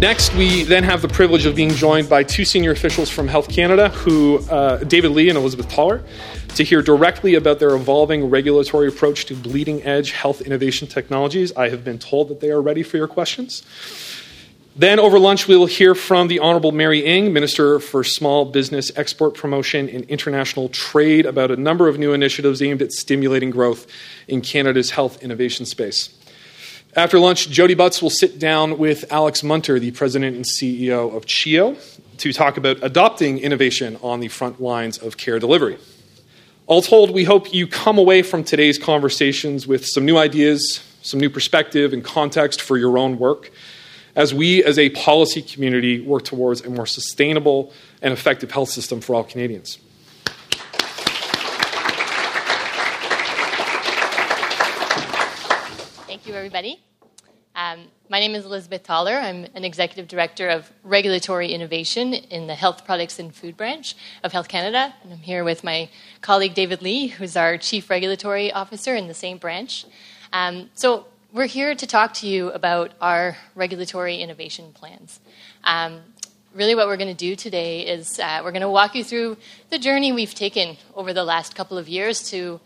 Next, we then have the privilege of being joined by two senior officials from Health Canada, who uh, David Lee and Elizabeth Toller, to hear directly about their evolving regulatory approach to bleeding edge health innovation technologies. I have been told that they are ready for your questions. Then, over lunch, we will hear from the Honorable Mary Ng, Minister for Small Business Export Promotion and International Trade, about a number of new initiatives aimed at stimulating growth in Canada's health innovation space. After lunch, Jodi Butts will sit down with Alex Munter, the president and CEO of CHEO, to talk about adopting innovation on the front lines of care delivery. All told, we hope you come away from today's conversations with some new ideas, some new perspective and context for your own work as we, as a policy community, work towards a more sustainable and effective health system for all Canadians. Thank you, everybody. Um, my name is Elizabeth Toller. I'm an executive director of regulatory innovation in the health products and food branch of Health Canada. And I'm here with my colleague David Lee, who's our chief regulatory officer in the same branch. Um, so, we're here to talk to you about our regulatory innovation plans. Um, really, what we're going to do today is uh, we're going to walk you through the journey we've taken over the last couple of years to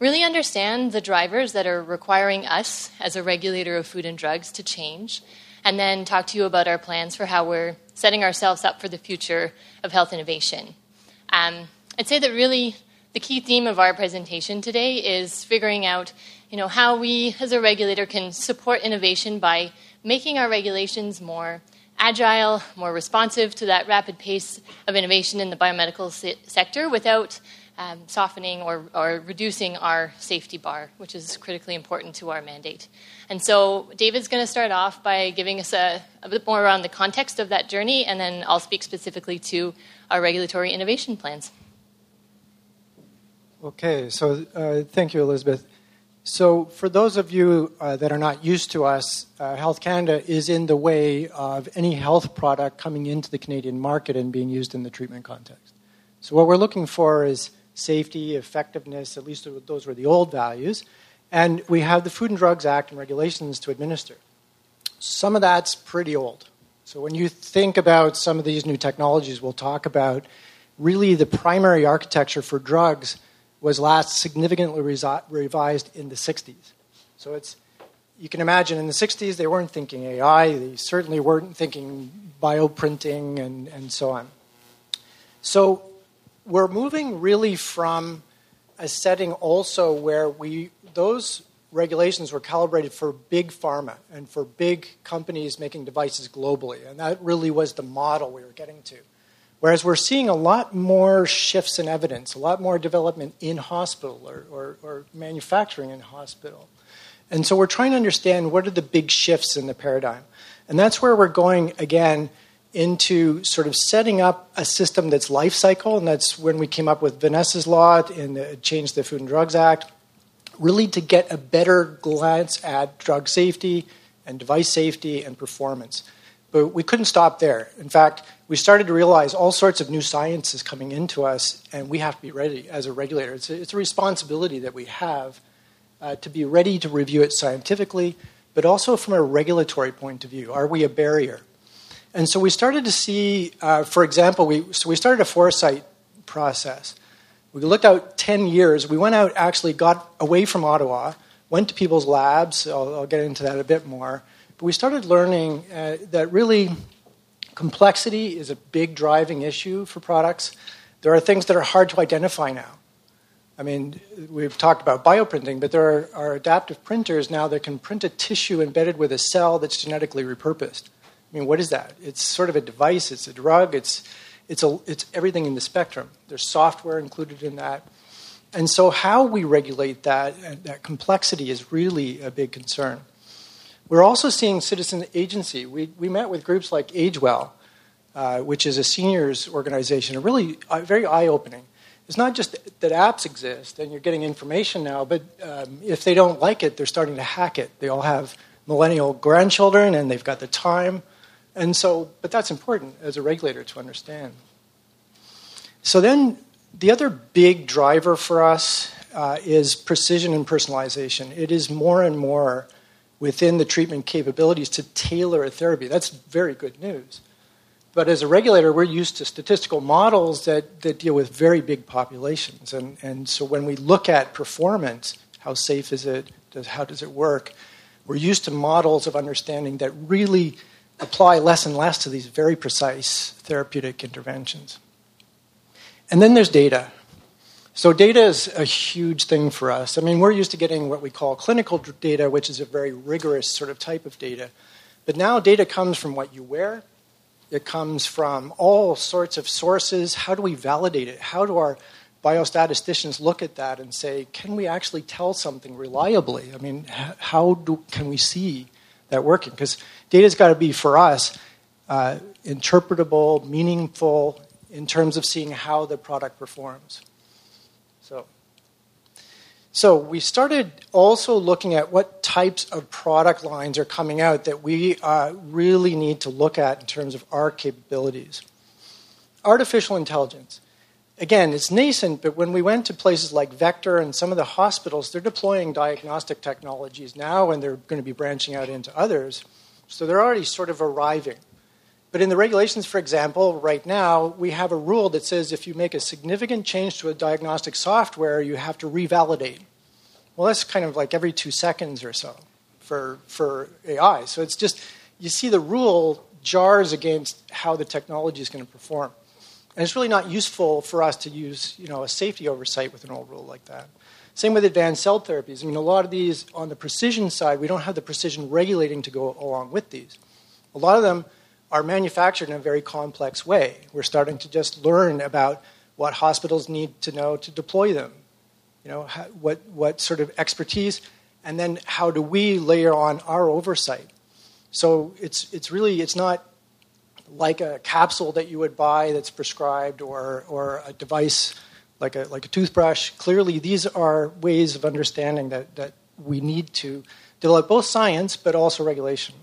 really understand the drivers that are requiring us as a regulator of food and drugs to change, and then talk to you about our plans for how we're setting ourselves up for the future of health innovation. Um, I'd say that really the key theme of our presentation today is figuring out you know, how we as a regulator can support innovation by making our regulations more agile, more responsive to that rapid pace of innovation in the biomedical se- sector without um, softening or, or, reducing our safety bar, which is critically important to our mandate. And so, David's going to start off by giving us a, a, bit more around the context of that journey, and then I'll speak specifically to our regulatory innovation plans. Okay, so uh, thank you, Elizabeth. So, for those of you uh, that are not used to us, uh, Health Canada is in the way of any health product coming into the Canadian market and being used in the treatment context. So, what we're looking for is safety, effectiveness, at least those were the old values. And we have the Food and Drugs Act and regulations to administer. Some of that's pretty old. So when you think about some of these new technologies we'll talk about, really the primary architecture for drugs was last significantly revised in the 60s. So it's you can imagine in the 60s they weren't thinking AI, they certainly weren't thinking bioprinting and, and so on. So we're moving really from a setting also where we those regulations were calibrated for big pharma and for big companies making devices globally, and that really was the model we were getting to. Whereas we're seeing a lot more shifts in evidence, a lot more development in hospital or, or, or manufacturing in hospital. And so we're trying to understand what are the big shifts in the paradigm. And that's where we're going again into sort of setting up a system that's life cycle, and that's when we came up with Vanessa's law and changed the Food and Drugs Act, really to get a better glance at drug safety and device safety and performance. But we couldn't stop there. In fact, we started to realize all sorts of new science is coming into us, and we have to be ready as a regulator. It's a, it's a responsibility that we have uh, to be ready to review it scientifically, but also from a regulatory point of view. Are we a barrier? And so we started to see, uh, for example, we, so we started a foresight process. We looked out 10 years. We went out, actually got away from Ottawa, went to people's labs. I'll, I'll get into that a bit more. But we started learning uh, that really complexity is a big driving issue for products. There are things that are hard to identify now. I mean, we've talked about bioprinting, but there are, are adaptive printers now that can print a tissue embedded with a cell that's genetically repurposed. I mean, what is that? It's sort of a device, it's a drug, it's, it's, a, it's everything in the spectrum. There's software included in that. And so, how we regulate that, that complexity is really a big concern. We're also seeing citizen agency. We, we met with groups like AgeWell, uh, which is a seniors organization, a really uh, very eye opening. It's not just that apps exist and you're getting information now, but um, if they don't like it, they're starting to hack it. They all have millennial grandchildren and they've got the time and so, but that's important as a regulator to understand. So then the other big driver for us uh, is precision and personalization. It is more and more within the treatment capabilities to tailor a therapy. That's very good news. But as a regulator, we're used to statistical models that, that deal with very big populations. And, and so when we look at performance, how safe is it? Does, how does it work? We're used to models of understanding that really apply less and less to these very precise therapeutic interventions. And then there's data. So, data is a huge thing for us. I mean, we're used to getting what we call clinical data, which is a very rigorous sort of type of data. But now data comes from what you wear, it comes from all sorts of sources. How do we validate it? How do our biostatisticians look at that and say, can we actually tell something reliably? I mean, how do, can we see that working? Because data's got to be, for us, uh, interpretable, meaningful in terms of seeing how the product performs. So, we started also looking at what types of product lines are coming out that we uh, really need to look at in terms of our capabilities. Artificial intelligence. Again, it's nascent, but when we went to places like Vector and some of the hospitals, they're deploying diagnostic technologies now and they're going to be branching out into others. So they're already sort of arriving. But in the regulations, for example, right now, we have a rule that says if you make a significant change to a diagnostic software, you have to revalidate. Well, that's kind of like every two seconds or so for, for AI. So it's just, you see the rule jars against how the technology is going to perform. And it's really not useful for us to use you know, a safety oversight with an old rule like that. Same with advanced cell therapies. I mean, a lot of these, on the precision side, we don't have the precision regulating to go along with these. A lot of them are manufactured in a very complex way. We're starting to just learn about what hospitals need to know to deploy them. You know, what, what sort of expertise, and then how do we layer on our oversight? So it's, it's really, it's not like a capsule that you would buy that's prescribed or, or a device like a, like a toothbrush. Clearly, these are ways of understanding that, that we need to develop both science but also regulation.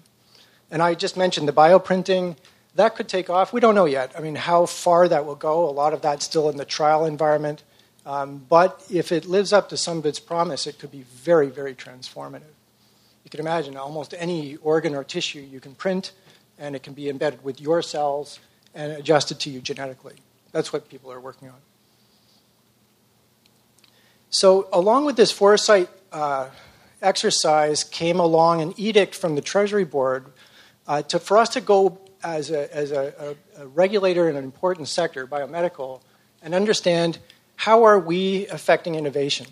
And I just mentioned the bioprinting. That could take off. We don't know yet. I mean, how far that will go. A lot of that's still in the trial environment. Um, but if it lives up to some of its promise, it could be very, very transformative. You can imagine almost any organ or tissue you can print, and it can be embedded with your cells and adjusted to you genetically. That's what people are working on. So, along with this foresight uh, exercise, came along an edict from the Treasury Board uh, to, for us to go as, a, as a, a, a regulator in an important sector, biomedical, and understand how are we affecting innovation.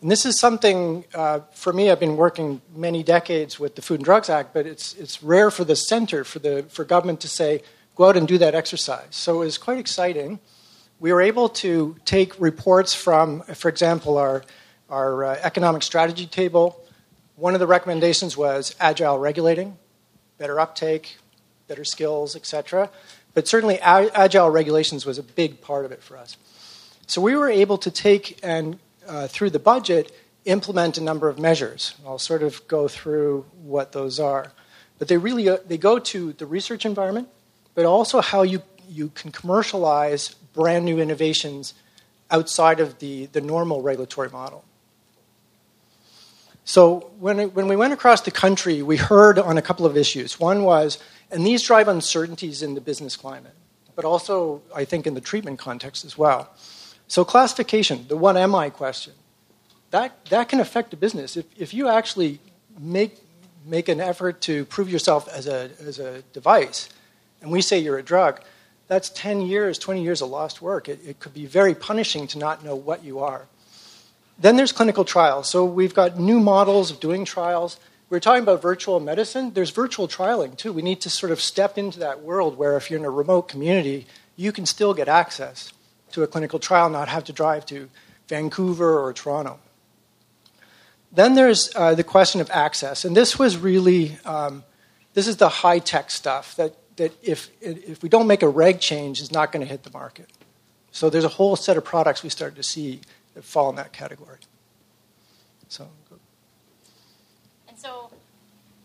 And this is something, uh, for me, I've been working many decades with the Food and Drugs Act, but it's, it's rare for the center, for, the, for government to say, go out and do that exercise. So it was quite exciting. We were able to take reports from, for example, our, our uh, economic strategy table. One of the recommendations was agile regulating better uptake, better skills, etc. But certainly, agile regulations was a big part of it for us. So we were able to take and uh, through the budget implement a number of measures. I'll sort of go through what those are. But they really uh, they go to the research environment, but also how you you can commercialize brand new innovations outside of the, the normal regulatory model. So when, it, when we went across the country, we heard on a couple of issues. One was, and these drive uncertainties in the business climate, but also, I think, in the treatment context as well. So classification, the what am I question, that, that can affect a business. If, if you actually make, make an effort to prove yourself as a, as a device, and we say you're a drug, that's 10 years, 20 years of lost work. It, it could be very punishing to not know what you are. Then there's clinical trials. So we've got new models of doing trials. We are talking about virtual medicine. There's virtual trialing too. We need to sort of step into that world where if you're in a remote community, you can still get access to a clinical trial, not have to drive to Vancouver or Toronto. Then there's uh, the question of access, and this was really um, this is the high tech stuff that that if if we don't make a reg change, is not going to hit the market. So there's a whole set of products we started to see that fall in that category. So. And so,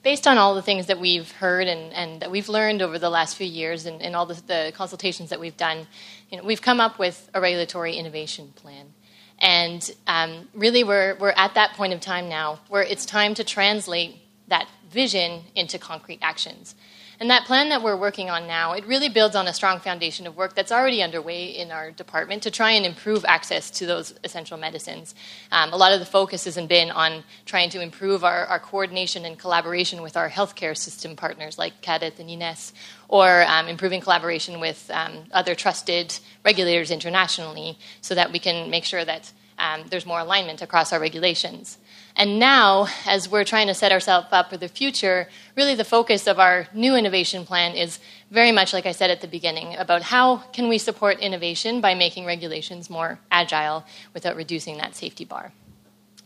based on all the things that we've heard and, and that we've learned over the last few years and, and all the, the, consultations that we've done, you know, we've come up with a regulatory innovation plan. And um, really, we're, we're at that point of time now where it's time to translate that vision into concrete actions. And that plan that we're working on now, it really builds on a strong foundation of work that's already underway in our department to try and improve access to those essential medicines. Um, a lot of the focus has been on trying to improve our, our, coordination and collaboration with our healthcare system partners like CADTH and INESSS, or um, improving collaboration with um, other trusted regulators internationally so that we can make sure that um, there's more alignment across our regulations. And now, as we're trying to set ourselves up for the future, really the focus of our new innovation plan is very much, like I said at the beginning, about how can we support innovation by making regulations more agile without reducing that safety bar.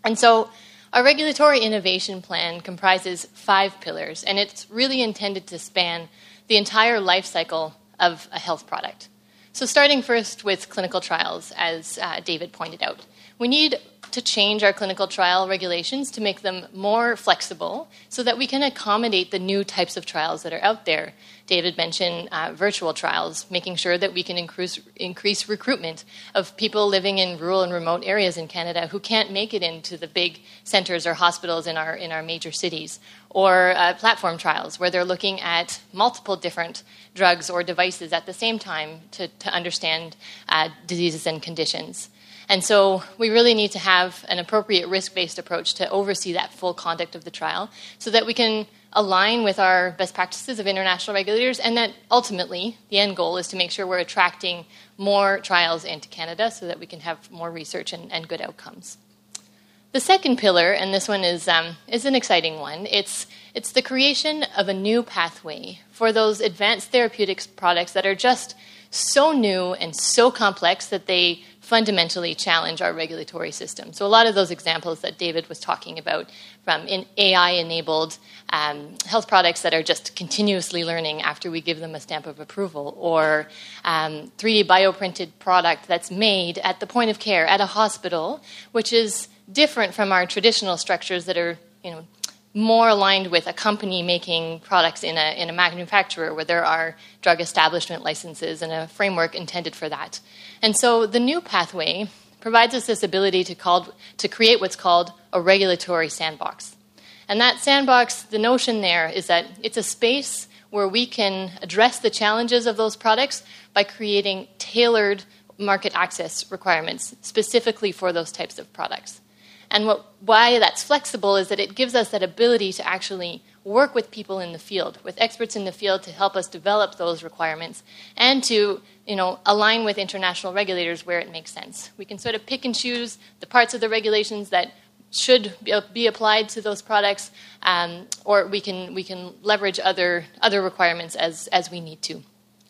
And so, our regulatory innovation plan comprises five pillars, and it's really intended to span the entire life cycle of a health product. So, starting first with clinical trials, as uh, David pointed out, we need to change our clinical trial regulations to make them more flexible so that we can accommodate the new types of trials that are out there. David mentioned uh, virtual trials, making sure that we can increase, increase recruitment of people living in rural and remote areas in Canada who can't make it into the big centers or hospitals in our, in our major cities. Or uh, platform trials, where they're looking at multiple different drugs or devices at the same time to, to understand uh, diseases and conditions. And so we really need to have an appropriate risk based approach to oversee that full conduct of the trial so that we can align with our best practices of international regulators and that ultimately the end goal is to make sure we're attracting more trials into Canada so that we can have more research and, and good outcomes. The second pillar, and this one is, um, is an exciting one, it's, it's the creation of a new pathway for those advanced therapeutics products that are just so new and so complex that they fundamentally challenge our regulatory system. So, a lot of those examples that David was talking about from AI enabled um, health products that are just continuously learning after we give them a stamp of approval, or um, 3D bioprinted product that's made at the point of care at a hospital, which is different from our traditional structures that are you know, more aligned with a company making products in a, in a manufacturer where there are drug establishment licenses and a framework intended for that. And so the new pathway provides us this ability to, called, to create what's called a regulatory sandbox. And that sandbox, the notion there is that it's a space where we can address the challenges of those products by creating tailored market access requirements specifically for those types of products. And what, why that's flexible is that it gives us that ability to actually work with people in the field, with experts in the field to help us develop those requirements and to you know, align with international regulators where it makes sense. We can sort of pick and choose the parts of the regulations that should be applied to those products, um, or we can, we can leverage other, other requirements as, as we need to.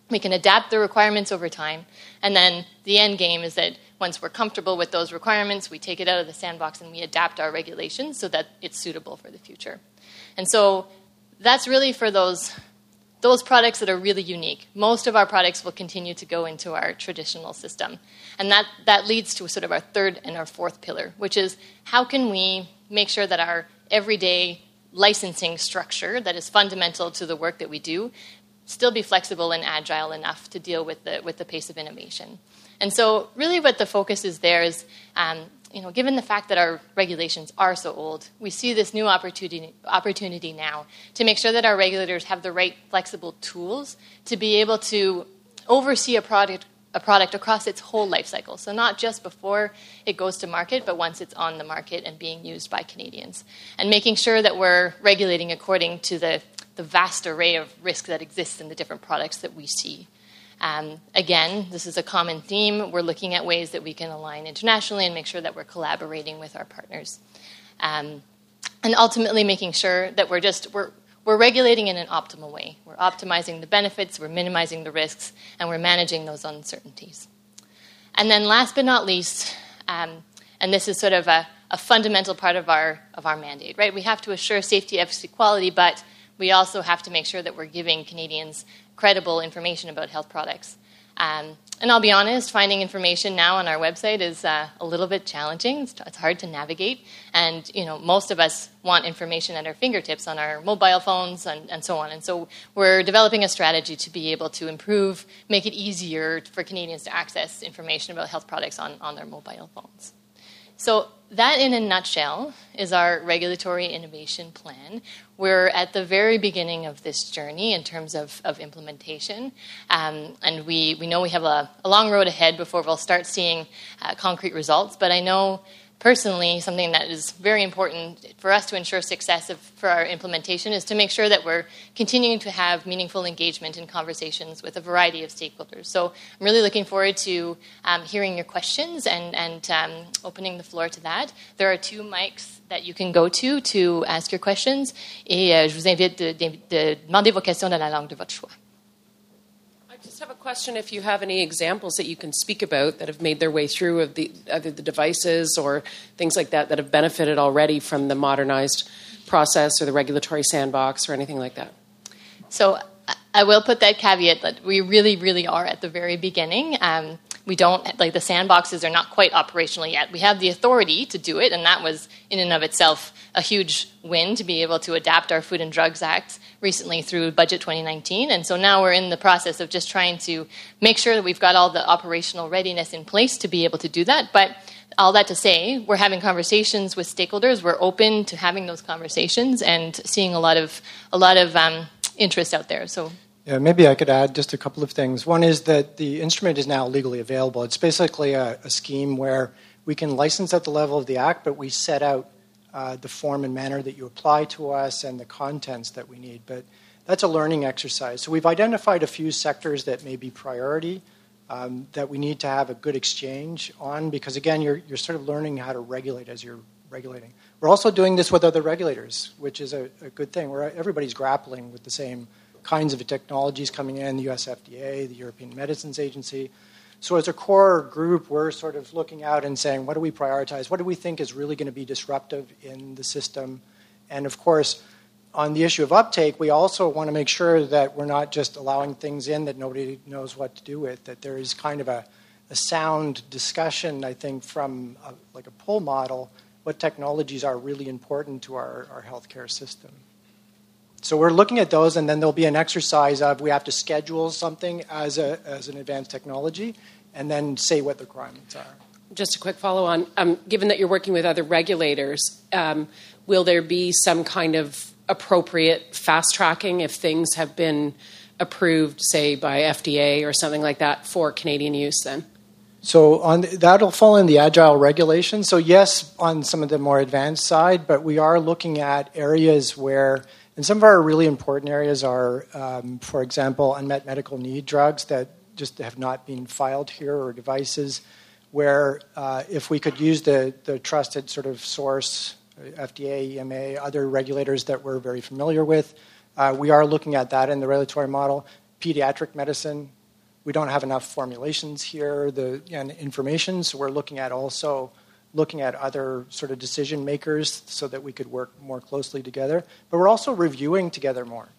We can adapt the requirements over time, and then the end game is that once we're comfortable with those requirements, we take it out of the sandbox and we adapt our regulations so that it's suitable for the future. And so that's really for those those products that are really unique. Most of our products will continue to go into our traditional system. And that, that leads to sort of our third and our fourth pillar, which is how can we make sure that our everyday licensing structure that is fundamental to the work that we do still be flexible and agile enough to deal with the, with the pace of innovation. And so, really, what the focus is there is, um, you know, given the fact that our regulations are so old, we see this new opportunity, opportunity now to make sure that our regulators have the right flexible tools to be able to oversee a product a product across its whole life cycle. So not just before it goes to market, but once it's on the market and being used by Canadians. And making sure that we're regulating according to the, the vast array of risk that exists in the different products that we see. Um, again, this is a common theme. We're looking at ways that we can align internationally and make sure that we're collaborating with our partners. Um, and ultimately making sure that we're just we're, we're regulating in an optimal way. We're optimizing the benefits, we're minimizing the risks, and we're managing those uncertainties. And then last but not least, um, and this is sort of a, a, fundamental part of our, of our mandate, right? We have to assure safety, efficacy, quality, but we also have to make sure that we're giving Canadians credible information about health products. Um, and I'll be honest, finding information now on our website is uh, a little bit challenging. It's, it's, hard to navigate, and you know most of us want information at our fingertips on our mobile phones and, and so on. And so we're developing a strategy to be able to improve, make it easier for Canadians to access information about health products on, on their mobile phones. So that, in a nutshell, is our regulatory innovation plan. We're at the very beginning of this journey in terms of, of implementation, um, and we, we know we have a, a, long road ahead before we'll start seeing uh, concrete results. But I know personally, something that is very important for us to ensure success of, for our implementation is to make sure that we're continuing to have meaningful engagement and conversations with a variety of stakeholders. So I'm really looking forward to um, hearing your questions and, and um, opening the floor to that. There are two mics that you can go to to ask your questions, et euh, je vous invite de, de, de demander vos questions dans la langue de votre choix just have a question if you have any examples that you can speak about that have made their way through of the either the devices or things like that that have benefited already from the modernized process or the regulatory sandbox or anything like that. So I will put that caveat that we really, really are at the very beginning. Um, we don't like the sandboxes are not quite operational yet. We have the authority to do it, and that was in and of itself a huge win to be able to adapt our Food and Drugs Act recently through Budget 2019. And so now we're in the process of just trying to make sure that we've got all the operational readiness in place to be able to do that. But all that to say, we're having conversations with stakeholders. We're open to having those conversations and seeing a lot of a lot of um, interest out there. So yeah, maybe I could add just a couple of things. One is that the instrument is now legally available. It's basically a, a scheme where we can license at the level of the Act, but we set out uh, the form and manner that you apply to us and the contents that we need. But that's a learning exercise. So we've identified a few sectors that may be priority um, that we need to have a good exchange on because, again, you're, you're sort of learning how to regulate as you're regulating. We're also doing this with other regulators, which is a, a good thing. Where everybody's grappling with the same kinds of technologies coming in, the US FDA, the European Medicines Agency. So, as a core group, we're sort of looking out and saying, what do we prioritize? What do we think is really going to be disruptive in the system? And of course, on the issue of uptake, we also want to make sure that we're not just allowing things in that nobody knows what to do with, that there is kind of a, a sound discussion, I think, from a, like a pull model, what technologies are really important to our, our healthcare system. So we're looking at those, and then there'll be an exercise of we have to schedule something as, a, as an advanced technology and then say what the requirements are. Just a quick follow on. Um, given that you're working with other regulators, um, will there be some kind of appropriate fast tracking if things have been approved, say, by FDA or something like that for Canadian use then? So on that'll fall in the agile regulation. So yes, on some of the more advanced side, but we are looking at areas where and some of our really important areas are, um, for example, unmet medical need drugs that just have not been filed here or devices where uh, if we could use the, the trusted sort of source, FDA, EMA, other regulators that we're very familiar with, uh, we are looking at that in the regulatory model. Pediatric medicine, we don't have enough formulations here, the and information, so we're looking at also looking at other sort of decision makers so that we could work more closely together. But we're also reviewing together more,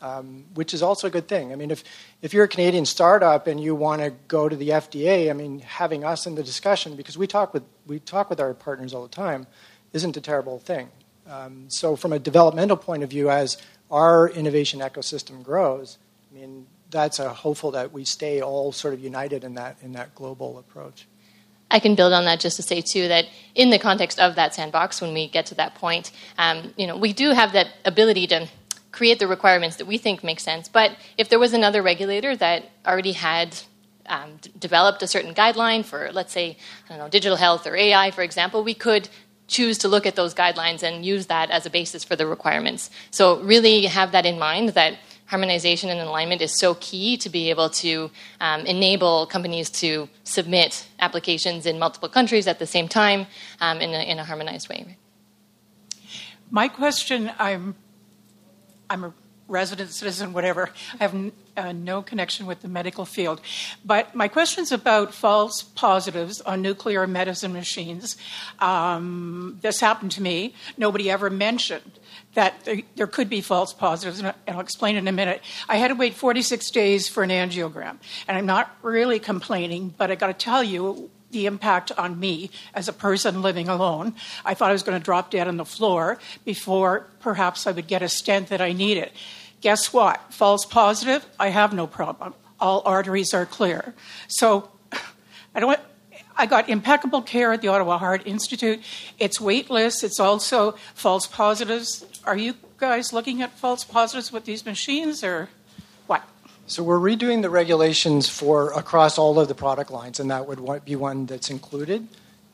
um, which is also a good thing. I mean, if, if you're a Canadian startup and you want to go to the FDA, I mean, having us in the discussion, because we talk with, we talk with our partners all the time, isn't a terrible thing. Um, so, from a developmental point of view, as our innovation ecosystem grows, I mean, that's a hopeful that we stay all sort of united in that in that global approach. I can build on that just to say too that in the context of that sandbox, when we get to that point, um, you know, we do have that ability to create the requirements that we think make sense. But if there was another regulator that already had um, d- developed a certain guideline for, let's say, I don't know, digital health or AI, for example, we could choose to look at those guidelines and use that as a basis for the requirements. So really have that in mind that harmonization and alignment is so key to be able to um, enable companies to submit applications in multiple countries at the same time um, in, a, in, a, harmonized way. My question I'm, I'm resident, citizen, whatever. I have uh, no connection with the medical field. But my question is about false positives on nuclear medicine machines. Um, this happened to me. Nobody ever mentioned that there could be false positives, and I'll explain in a minute. I had to wait 46 days for an angiogram, and I'm not really complaining, but I got to tell you, the impact on me as a person living alone. I thought I was going to drop dead on the floor before perhaps I would get a stent that I needed. Guess what? False positive, I have no problem. All arteries are clear. So I don't I got impeccable care at the Ottawa Heart Institute. It's waitlist. It's also false positives. Are you guys looking at false positives with these machines or what? So we're redoing the regulations for across all of the product lines, and that would be one that's included.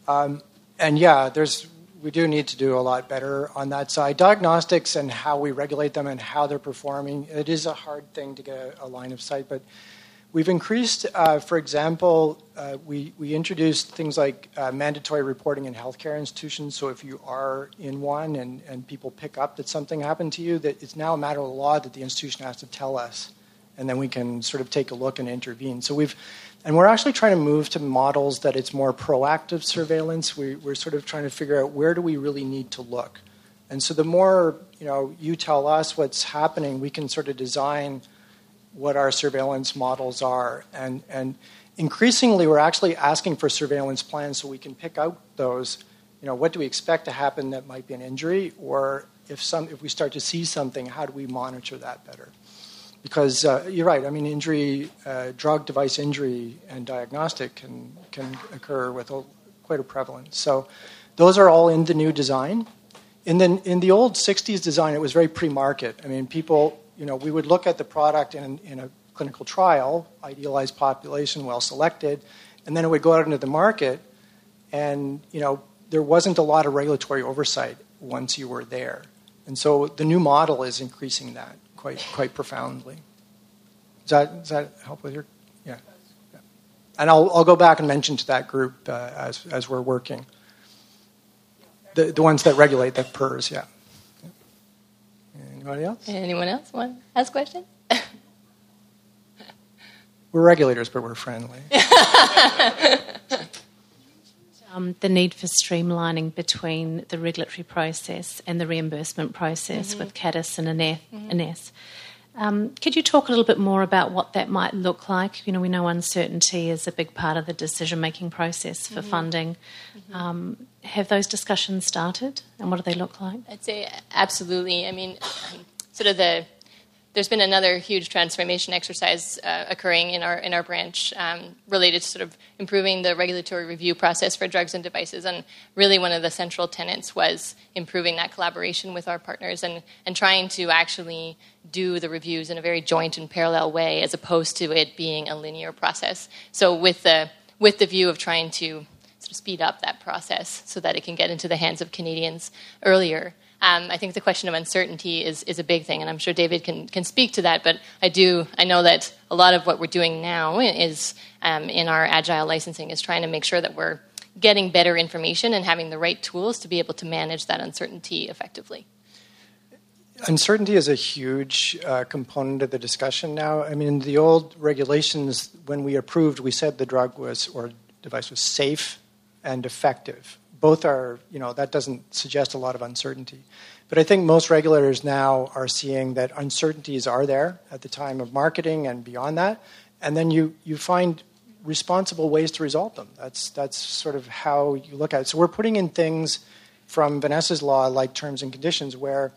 Um, and yeah, there's we do need to do a lot better on that side. Diagnostics and how we regulate them and how they're performing. It is a hard thing to get a, line of sight, but We've increased, uh, for example, uh, we, we introduced things like uh, mandatory reporting in healthcare institutions. So if you are in one and, and people pick up that something happened to you, that it's now a matter of law that the institution has to tell us. And then we can sort of take a look and intervene. So we've, and we're actually trying to move to models that it's more proactive surveillance. We, we're sort of trying to figure out where do we really need to look. And so the more you know, you tell us what's happening, we can sort of design – what our surveillance models are. And, and increasingly, we're actually asking for surveillance plans so we can pick out those. You know, what do we expect to happen that might be an injury, or if some, if we start to see something, how do we monitor that better? Because uh, you're right. I mean, injury, uh, drug device injury, and diagnostic can can occur with a, quite a prevalence. So, those are all in the new design. In the in the old '60s design, it was very pre-market. I mean, people you know, we would look at the product in, in a clinical trial, idealized population, well selected, and then it would go out into the market, and you know, there wasn't a lot of regulatory oversight once you were there. And so the new model is increasing that quite quite profoundly. Does that, does that help with your? Yeah. yeah. And I'll, I'll go back and mention to that group uh, as, as we're working. The, the ones that regulate the PERS, yeah. Anybody else? Anyone else want to ask a question? we're regulators, but we're friendly. um, the need for streamlining between the regulatory process and the reimbursement process mm-hmm. with CADTH and INESSS. Mm-hmm. Um, could you talk a little bit more about what that might look like? You know, we know uncertainty is a big part of the decision making process for mm-hmm. funding. Mm-hmm. Um, have those discussions started, and what do they look like? I'd say absolutely. I mean, sort of the there's been another huge transformation exercise uh, occurring in our in our branch um, related to sort of improving the regulatory review process for drugs and devices. And really, one of the central tenets was improving that collaboration with our partners and and trying to actually do the reviews in a very joint and parallel way, as opposed to it being a linear process. So with the with the view of trying to sort of speed up that process so that it can get into the hands of Canadians earlier. Um, I think the question of uncertainty is, is a big thing, and I'm sure David can, can speak to that. But I do I know that a lot of what we're doing now is um, in our agile licensing is trying to make sure that we're getting better information and having the right tools to be able to manage that uncertainty effectively. Uncertainty is a huge uh, component of the discussion now. I mean, the old regulations, when we approved, we said the drug was or device was safe and effective both are, you know, that doesn't suggest a lot of uncertainty. But I think most regulators now are seeing that uncertainties are there at the time of marketing and beyond that. And then you, you find responsible ways to resolve them. That's, that's sort of how you look at it. So we're putting in things from Vanessa's law, like terms and conditions, where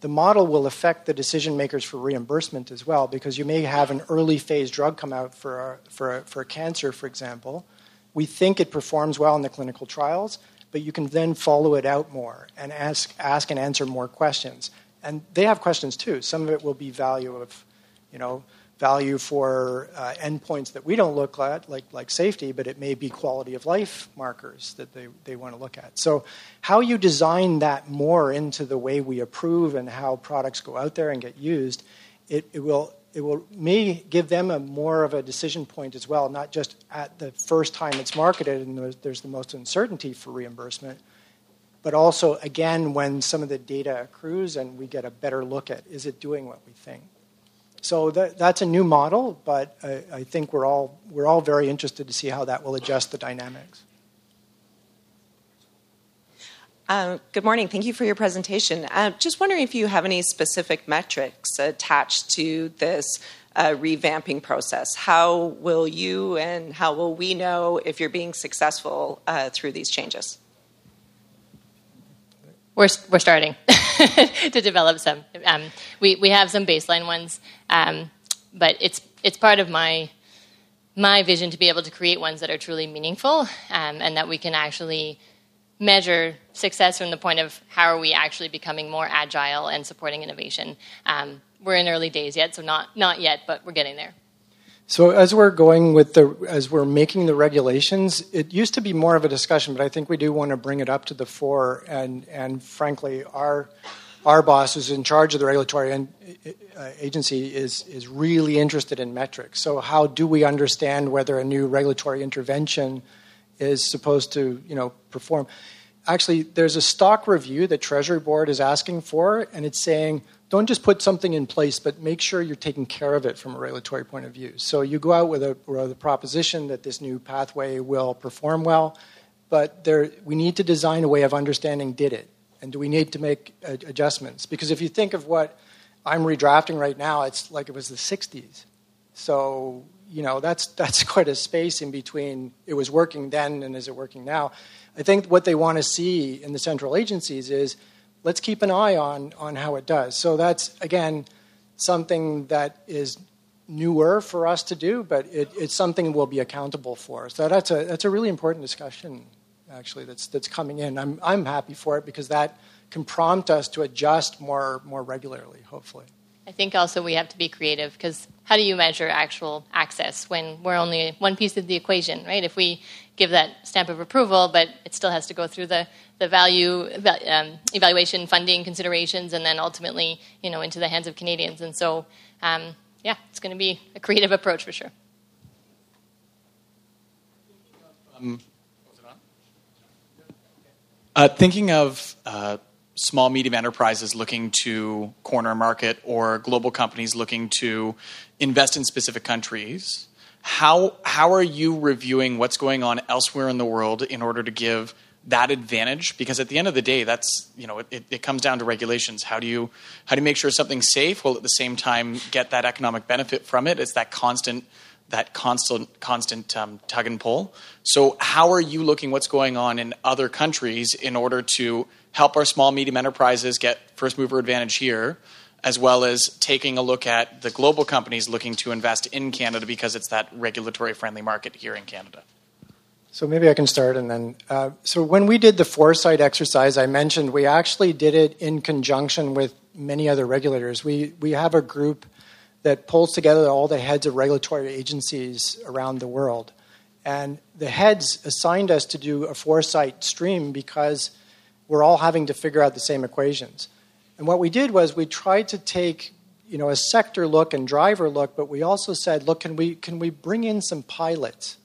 the model will affect the decision makers for reimbursement as well, because you may have an early phase drug come out for, a, for, a, for a cancer, for example. We think it performs well in the clinical trials, but you can then follow it out more and ask, ask and answer more questions. And they have questions too. Some of it will be value of, you know, value for uh, endpoints that we don't look at, like, like safety, but it may be quality of life markers that they, they want to look at. So, how you design that more into the way we approve and how products go out there and get used, it, it will it will may give them a more of a decision point as well, not just at the first time it's marketed and there's, there's the most uncertainty for reimbursement. but also, again, when some of the data accrues and we get a better look at is it doing what we think. So that, that's a new model, but I, I think we're all, we're all very interested to see how that will adjust the dynamics. Uh, good morning. Thank you for your presentation. Uh, just wondering if you have any specific metrics attached to this uh, revamping process. How will you and how will we know if you're being successful uh, through these changes? We're, we're starting to develop some. Um, we, we have some baseline ones, um, but it's, it's part of my, my vision to be able to create ones that are truly meaningful um, and that we can actually measure success from the point of how are we actually becoming more agile and supporting innovation. Um, we're in early days yet, so not not yet, but we're getting there. So as we're going with the as we're making the regulations, it used to be more of a discussion, but I think we do want to bring it up to the fore. And and frankly, our our boss who's in charge of the regulatory uh, agency is is really interested in metrics. So how do we understand whether a new regulatory intervention is supposed to you know perform? Actually, there's a stock review that Treasury Board is asking for, and it's saying don't just put something in place, but make sure you're taking care of it from a regulatory point of view. So you go out with a, with a proposition that this new pathway will perform well, but there, we need to design a way of understanding did it, and do we need to make adjustments? Because if you think of what I'm redrafting right now, it's like it was the 60s. So you know that's that's quite a space in between. It was working then, and is it working now? I think what they want to see in the central agencies is let's keep an eye on, on how it does. So that's, again, something that is newer for us to do, but it, it's something we'll be accountable for. So that's a, that's a really important discussion, actually, that's, that's coming in. I'm, I'm happy for it because that can prompt us to adjust more, more regularly, hopefully. I think also we have to be creative because how do you measure actual access when we're only one piece of the equation, right? If we give that stamp of approval, but it still has to go through the, the value um, evaluation, funding considerations, and then ultimately, you know, into the hands of Canadians. And so, um, yeah, it's going to be a creative approach for sure. Um, uh, thinking of uh, small medium enterprises looking to corner market or global companies looking to invest in specific countries. How how are you reviewing what's going on elsewhere in the world in order to give that advantage? Because at the end of the day that's you know it, it comes down to regulations. How do you how do you make sure something's safe while at the same time get that economic benefit from it? It's that constant that constant constant um, tug and pull. So how are you looking what's going on in other countries in order to help our small medium enterprises get first mover advantage here as well as taking a look at the global companies looking to invest in Canada because it's that regulatory friendly market here in Canada. So maybe I can start and then. Uh, so when we did the foresight exercise, I mentioned we actually did it in conjunction with many other regulators. We we have a group that pulls together all the heads of regulatory agencies around the world, and the heads assigned us to do a foresight stream because we're all having to figure out the same equations. And what we did was we tried to take you know a sector look and driver look, but we also said, look, can we can we bring in some pilots?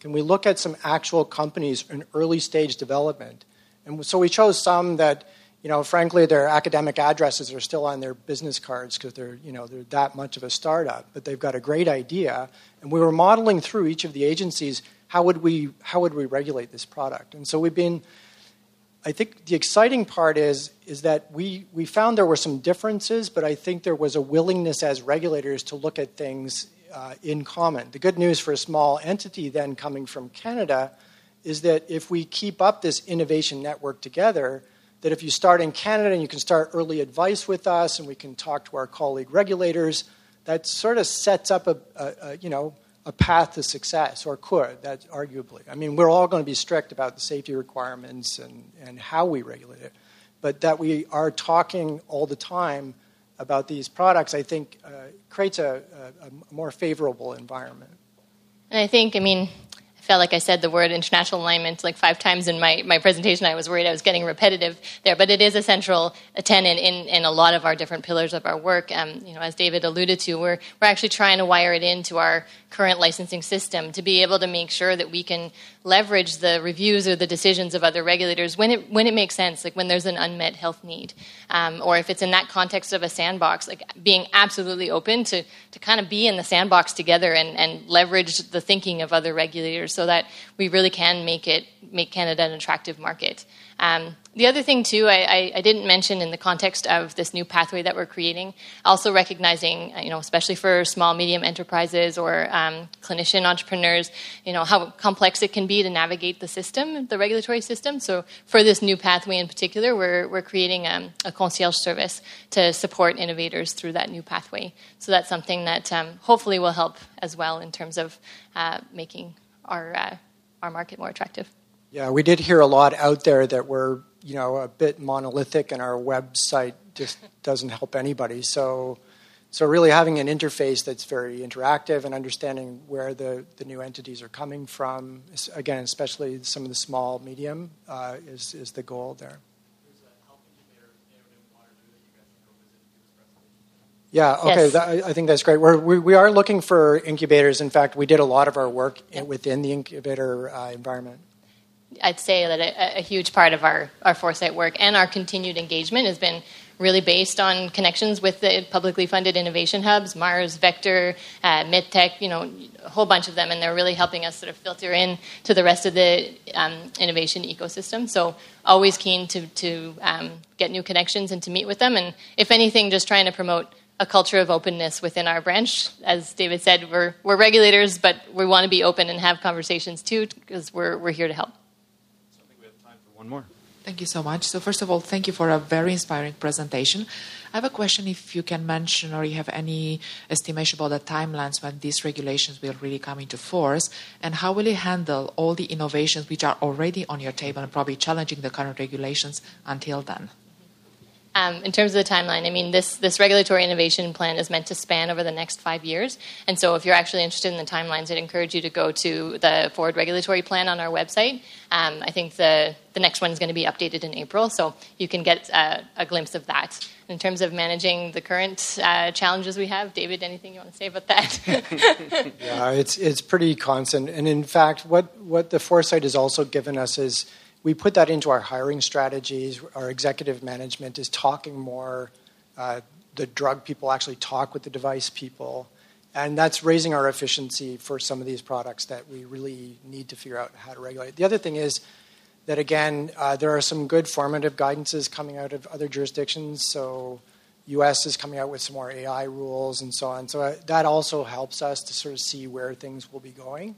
Can we look at some actual companies in early stage development? And so we chose some that you know, frankly, their academic addresses are still on their business cards because they're, you know, they're that much of a startup. But they've got a great idea, and we were modeling through each of the agencies how would we how would we regulate this product. And so we've been I think the exciting part is, is that we, we found there were some differences, but I think there was a willingness as regulators to look at things uh, in common. The good news for a small entity then coming from Canada is that if we keep up this innovation network together, that if you start in Canada and you can start early advice with us and we can talk to our colleague regulators, that sort of sets up a, a, a you know, a path to success, or could, that's arguably. I mean, we're all going to be strict about the safety requirements and, and how we regulate it, but that we are talking all the time about these products, I think, uh, creates a, a, a, more favorable environment. And I think, I mean, felt like I said the word international alignment like five times in my, my presentation. I was worried I was getting repetitive there, but it is a central tenet in, in a lot of our different pillars of our work. Um, you know, as David alluded to, we're, we're actually trying to wire it into our current licensing system to be able to make sure that we can leverage the reviews or the decisions of other regulators when it when it makes sense, like when there's an unmet health need, um, or if it's in that context of a sandbox, like being absolutely open to to kind of be in the sandbox together and, and leverage the thinking of other regulators so that we really can make it make Canada an attractive market. Um, the other thing, too, I, I, didn't mention in the context of this new pathway that we're creating, also recognizing, uh, you know, especially for small, medium enterprises or um, clinician entrepreneurs, you know, how complex it can be to navigate the system, the regulatory system. So, for this new pathway in particular, we're, we're creating um, a concierge service to support innovators through that new pathway. So, that's something that um, hopefully will help as well in terms of uh, making our, uh, our market more attractive. Yeah, we did hear a lot out there that we're, you know, a bit monolithic and our website just doesn't help anybody. So, so really having an interface that's very interactive and understanding where the, the new entities are coming from, again, especially some of the small, medium, uh, is, is the goal there. Yeah, okay, yes. that, I think that's great. We're, we, we are looking for incubators. In fact, we did a lot of our work within the incubator uh, environment. I'd say that a, a, huge part of our, our foresight work and our continued engagement has been really based on connections with the publicly funded innovation hubs, Mars, Vector, uh, MedTech, you know, a whole bunch of them, and they're really helping us sort of filter in to the rest of the um, innovation ecosystem. So always keen to, to um, get new connections and to meet with them, and if anything, just trying to promote a culture of openness within our branch. As David said, we're, we're regulators, but we want to be open and have conversations too, because we're, we're here to help one more. Thank you so much. So, first of all, thank you for a very inspiring presentation. I have a question if you can mention or you have any estimation about the timelines when these regulations will really come into force, and how will you handle all the innovations which are already on your table and probably challenging the current regulations until then? Um, in terms of the timeline, I mean, this, this regulatory innovation plan is meant to span over the next five years. And so, if you're actually interested in the timelines, I'd encourage you to go to the forward regulatory plan on our website. Um, I think the, the next one is going to be updated in April, so you can get a, a glimpse of that. In terms of managing the current uh, challenges we have, David, anything you want to say about that? yeah, it's, it's pretty constant. And in fact, what, what the foresight has also given us is we put that into our hiring strategies. Our executive management is talking more. Uh, the drug people actually talk with the device people. And that's raising our efficiency for some of these products that we really need to figure out how to regulate. The other thing is that, again, uh, there are some good formative guidances coming out of other jurisdictions. So, US is coming out with some more AI rules and so on. So, uh, that also helps us to sort of see where things will be going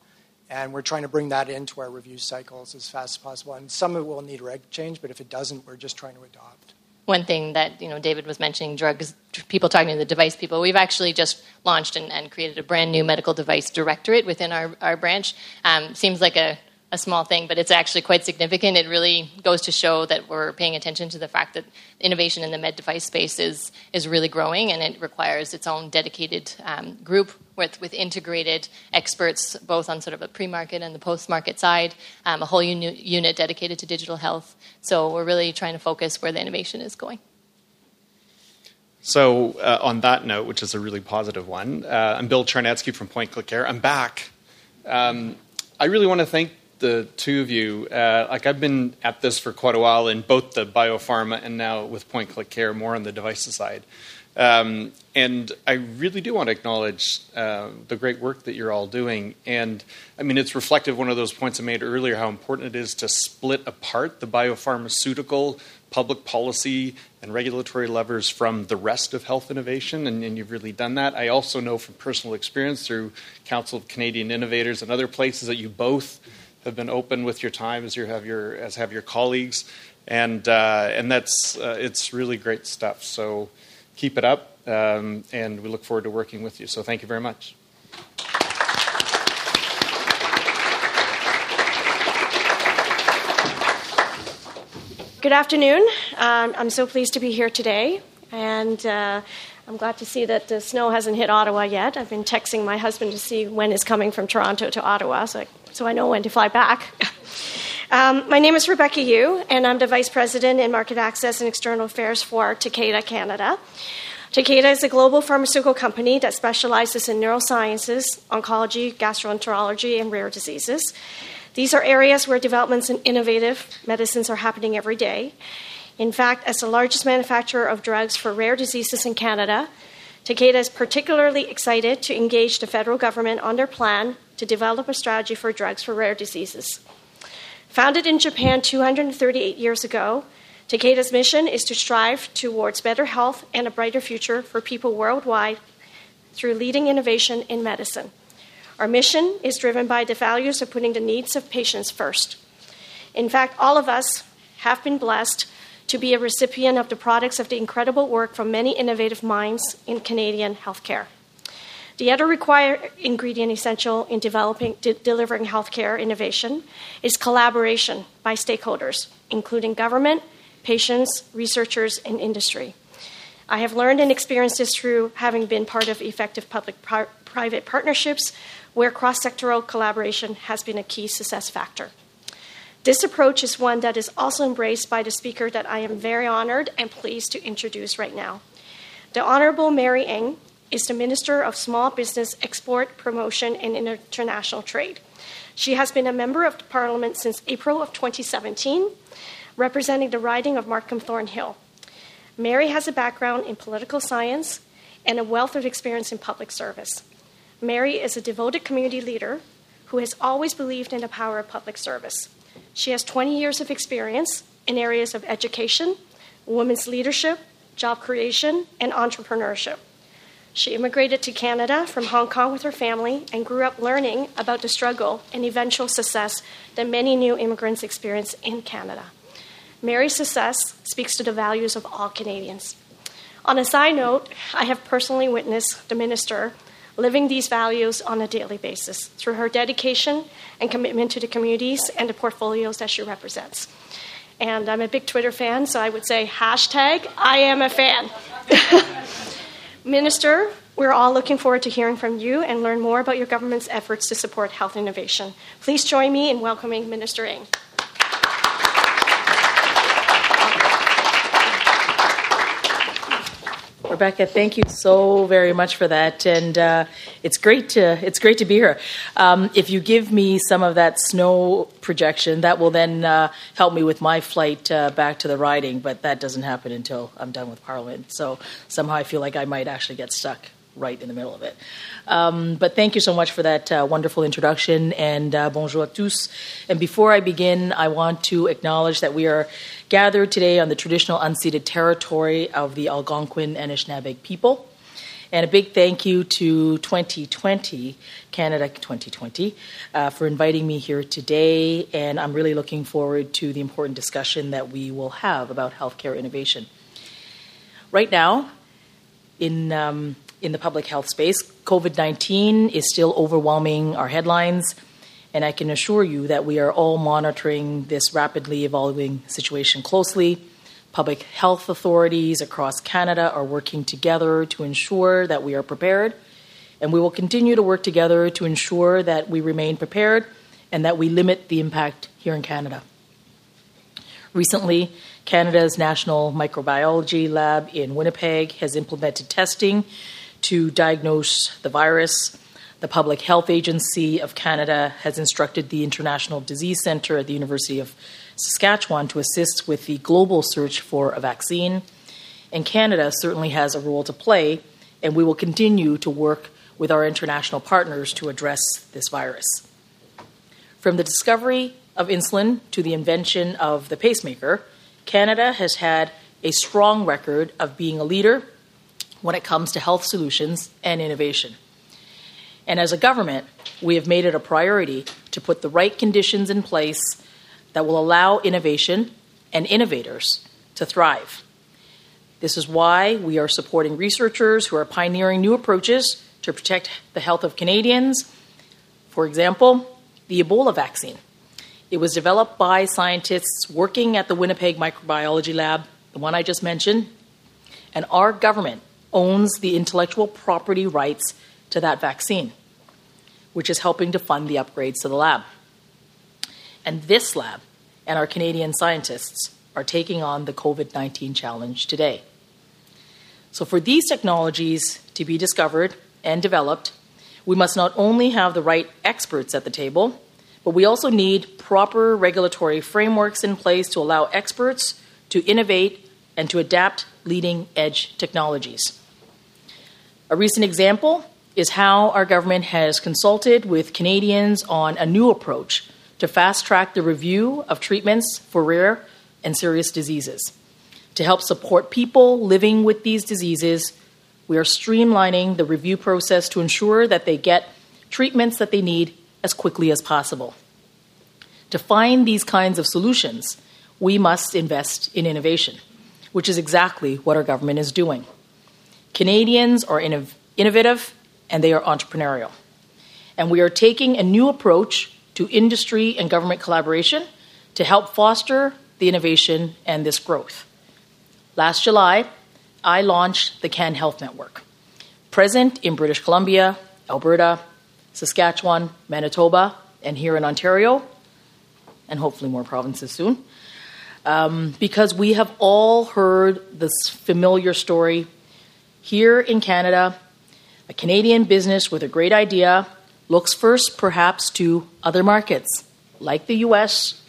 and we're trying to bring that into our review cycles as fast as possible. And some of it will need reg change, but if it doesn't, we're just trying to adopt. One thing that you know, David was mentioning drugs, people talking to the device people. We've actually just launched and, and created a brand new medical device directorate within our, our branch. Um, seems like a a small thing, but it's actually quite significant. It really goes to show that we're paying attention to the fact that innovation in the med device space is, is really growing and it requires its own dedicated um, group with, with integrated experts, both on sort of a pre market and the post market side, um, a whole uni- unit dedicated to digital health. So we're really trying to focus where the innovation is going. So, uh, on that note, which is a really positive one, uh, I'm Bill Charnetski from PointClickCare. I'm back. Um, I really want to thank the two of you. Uh, like I've been at this for quite a while in both the biopharma and now with PointClickCare, more on the devices side. Um, and I really do want to acknowledge uh, the great work that you're all doing. And I mean, it's reflective one of those points I made earlier how important it is to split apart the biopharmaceutical, public policy, and regulatory levers from the rest of health innovation. And, and you've really done that. I also know from personal experience through Council of Canadian Innovators and other places that you both have been open with your time as you have your as have your colleagues, and uh, and that's uh, it's really great stuff. So keep it up, um, and we look forward to working with you. So thank you very much. Good afternoon. Um, I'm so pleased to be here today, and. Uh, I'm glad to see that the snow hasn't hit Ottawa yet. I've been texting my husband to see when it's coming from Toronto to Ottawa, so so I know when to fly back. um, my name is Rebecca Yu, and I'm the Vice President in Market Access and External Affairs for Takeda Canada. Takeda is a global pharmaceutical company that specializes in neurosciences, oncology, gastroenterology, and rare diseases. These are areas where developments in innovative medicines are happening every day. In fact, as the largest manufacturer of drugs for rare diseases in Canada, Takeda is particularly excited to engage the federal government on their plan to develop a strategy for drugs for rare diseases. Founded in Japan 238 years ago, Takeda's mission is to strive towards better health and a brighter future for people worldwide through leading innovation in medicine. Our mission is driven by the values of putting the needs of patients first. In fact, all of us have been blessed to be a recipient of the products of the incredible work from many innovative minds in Canadian healthcare. The other required ingredient essential in developing, de- delivering healthcare innovation is collaboration by stakeholders, including government, patients, researchers, and industry. I have learned and experienced this through having been part of effective public private partnerships where cross sectoral collaboration has been a key success factor. This approach is one that is also embraced by the speaker that I am very honored and pleased to introduce right now. The Honorable Mary Ng is the Minister of Small Business Export, Promotion, and International Trade. She has been a member of Parliament since April of 2017 representing the riding of Markham Thornhill. Mary has a background in political science and a wealth of experience in public service. Mary is a devoted community leader who has always believed in the power of public service. She has 20 years of experience in areas of education, women's leadership, job creation, and entrepreneurship. She immigrated to Canada from Hong Kong with her family and grew up learning about the struggle and eventual success that many new immigrants experience in Canada. Mary's success speaks to the values of all Canadians. On a side note, I have personally witnessed the minister living these values on a daily basis through her dedication and commitment to the communities and the portfolios that she represents. And I'm a big Twitter fan, so I would say hashtag I am a fan. Minister, we're all looking forward to hearing from you and learn more about your government's efforts to support health innovation. Please join me in welcoming Minister Ng. Rebecca, thank you so very much for that, and uh, it's great to it's great to be here. Um, if you give me some of that snow projection, that will then uh, help me with my flight uh, back to the riding. But that doesn't happen until I'm done with Parliament. So somehow I feel like I might actually get stuck right in the middle of it. Um, but thank you so much for that uh, wonderful introduction, and uh, bonjour à tous. And before I begin, I want to acknowledge that we are gathered today on the traditional unceded territory of the Algonquin Anishinaabeg people. And a big thank you to 2020, Canada 2020, uh, for inviting me here today. And I'm really looking forward to the important discussion that we will have about healthcare innovation. Right now, in um, in the public health space. COVID 19 is still overwhelming our headlines, and I can assure you that we are all monitoring this rapidly evolving situation closely. Public health authorities across Canada are working together to ensure that we are prepared, and we will continue to work together to ensure that we remain prepared and that we limit the impact here in Canada. Recently, Canada's National Microbiology Lab in Winnipeg has implemented testing to diagnose the virus. The Public Health Agency of Canada has instructed the International Disease Centre at the University of Saskatchewan to assist with the global search for a vaccine. And Canada certainly has a role to play, and we will continue to work with our international partners to address this virus. From the discovery of insulin to the invention of the pacemaker, Canada has had a strong record of being a leader when it comes to health solutions and innovation. And as a government, we have made it a priority to put the right conditions in place that will allow innovation and innovators to thrive. This is why we are supporting researchers who are pioneering new approaches to protect the health of Canadians. For example, the Ebola vaccine. It was developed by scientists working at the Winnipeg Microbiology Lab, the one I just mentioned, and our government owns the intellectual property rights to that vaccine, which is helping to fund the upgrades to the lab. And this lab and our Canadian scientists are taking on the COVID 19 challenge today. So, for these technologies to be discovered and developed, we must not only have the right experts at the table, but we also need proper regulatory frameworks in place to allow experts to innovate and to adapt leading edge technologies. A recent example is how our government has consulted with Canadians on a new approach to fast track the review of treatments for rare and serious diseases. To help support people living with these diseases, we are streamlining the review process to ensure that they get treatments that they need as quickly as possible. To find these kinds of solutions, we must invest in innovation, which is exactly what our government is doing. Canadians are innovative and they are entrepreneurial. And we are taking a new approach to industry and government collaboration to help foster the innovation and this growth. Last July, I launched the Can Health Network, present in British Columbia, Alberta, Saskatchewan, Manitoba, and here in Ontario, and hopefully more provinces soon. Um, because we have all heard this familiar story. Here in Canada, a Canadian business with a great idea looks first perhaps to other markets, like the US,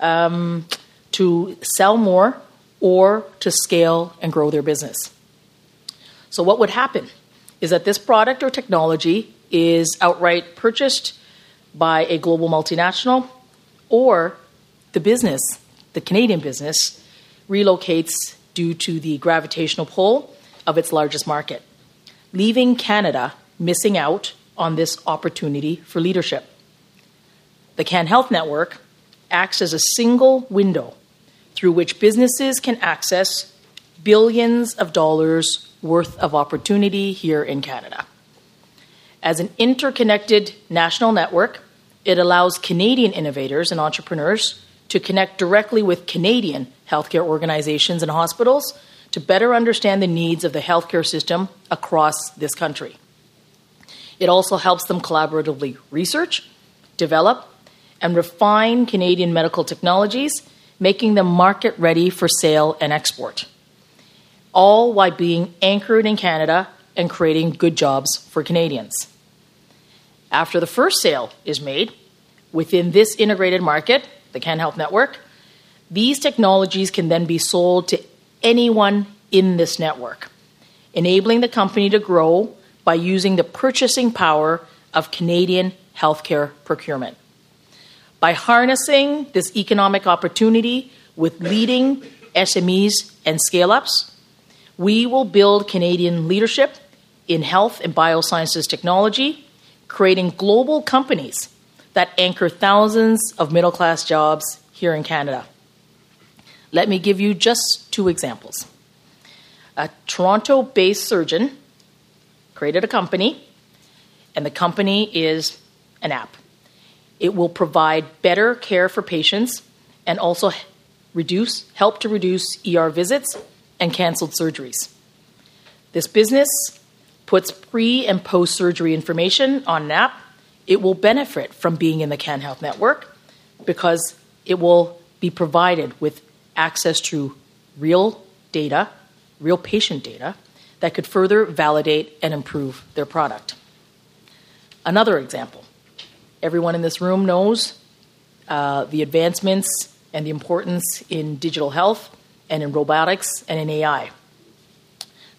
um, to sell more or to scale and grow their business. So, what would happen is that this product or technology is outright purchased by a global multinational, or the business, the Canadian business, relocates due to the gravitational pull of its largest market, leaving Canada missing out on this opportunity for leadership. The Can Health Network acts as a single window through which businesses can access billions of dollars worth of opportunity here in Canada. As an interconnected national network, it allows Canadian innovators and entrepreneurs to connect directly with Canadian healthcare organizations and hospitals to better understand the needs of the healthcare system across this country. It also helps them collaboratively research, develop, and refine Canadian medical technologies, making them market ready for sale and export. All while being anchored in Canada and creating good jobs for Canadians. After the first sale is made within this integrated market, the Can Health Network, these technologies can then be sold to anyone in this network, enabling the company to grow by using the purchasing power of Canadian healthcare procurement. By harnessing this economic opportunity with leading SMEs and scale ups, we will build Canadian leadership in health and biosciences technology, creating global companies that anchor thousands of middle class jobs here in Canada. Let me give you just two examples. A Toronto based surgeon created a company, and the company is an app. It will provide better care for patients and also reduce, help to reduce ER visits and canceled surgeries. This business puts pre and post surgery information on an app. It will benefit from being in the Can Health Network because it will be provided with access to real data, real patient data, that could further validate and improve their product. Another example everyone in this room knows uh, the advancements and the importance in digital health and in robotics and in AI.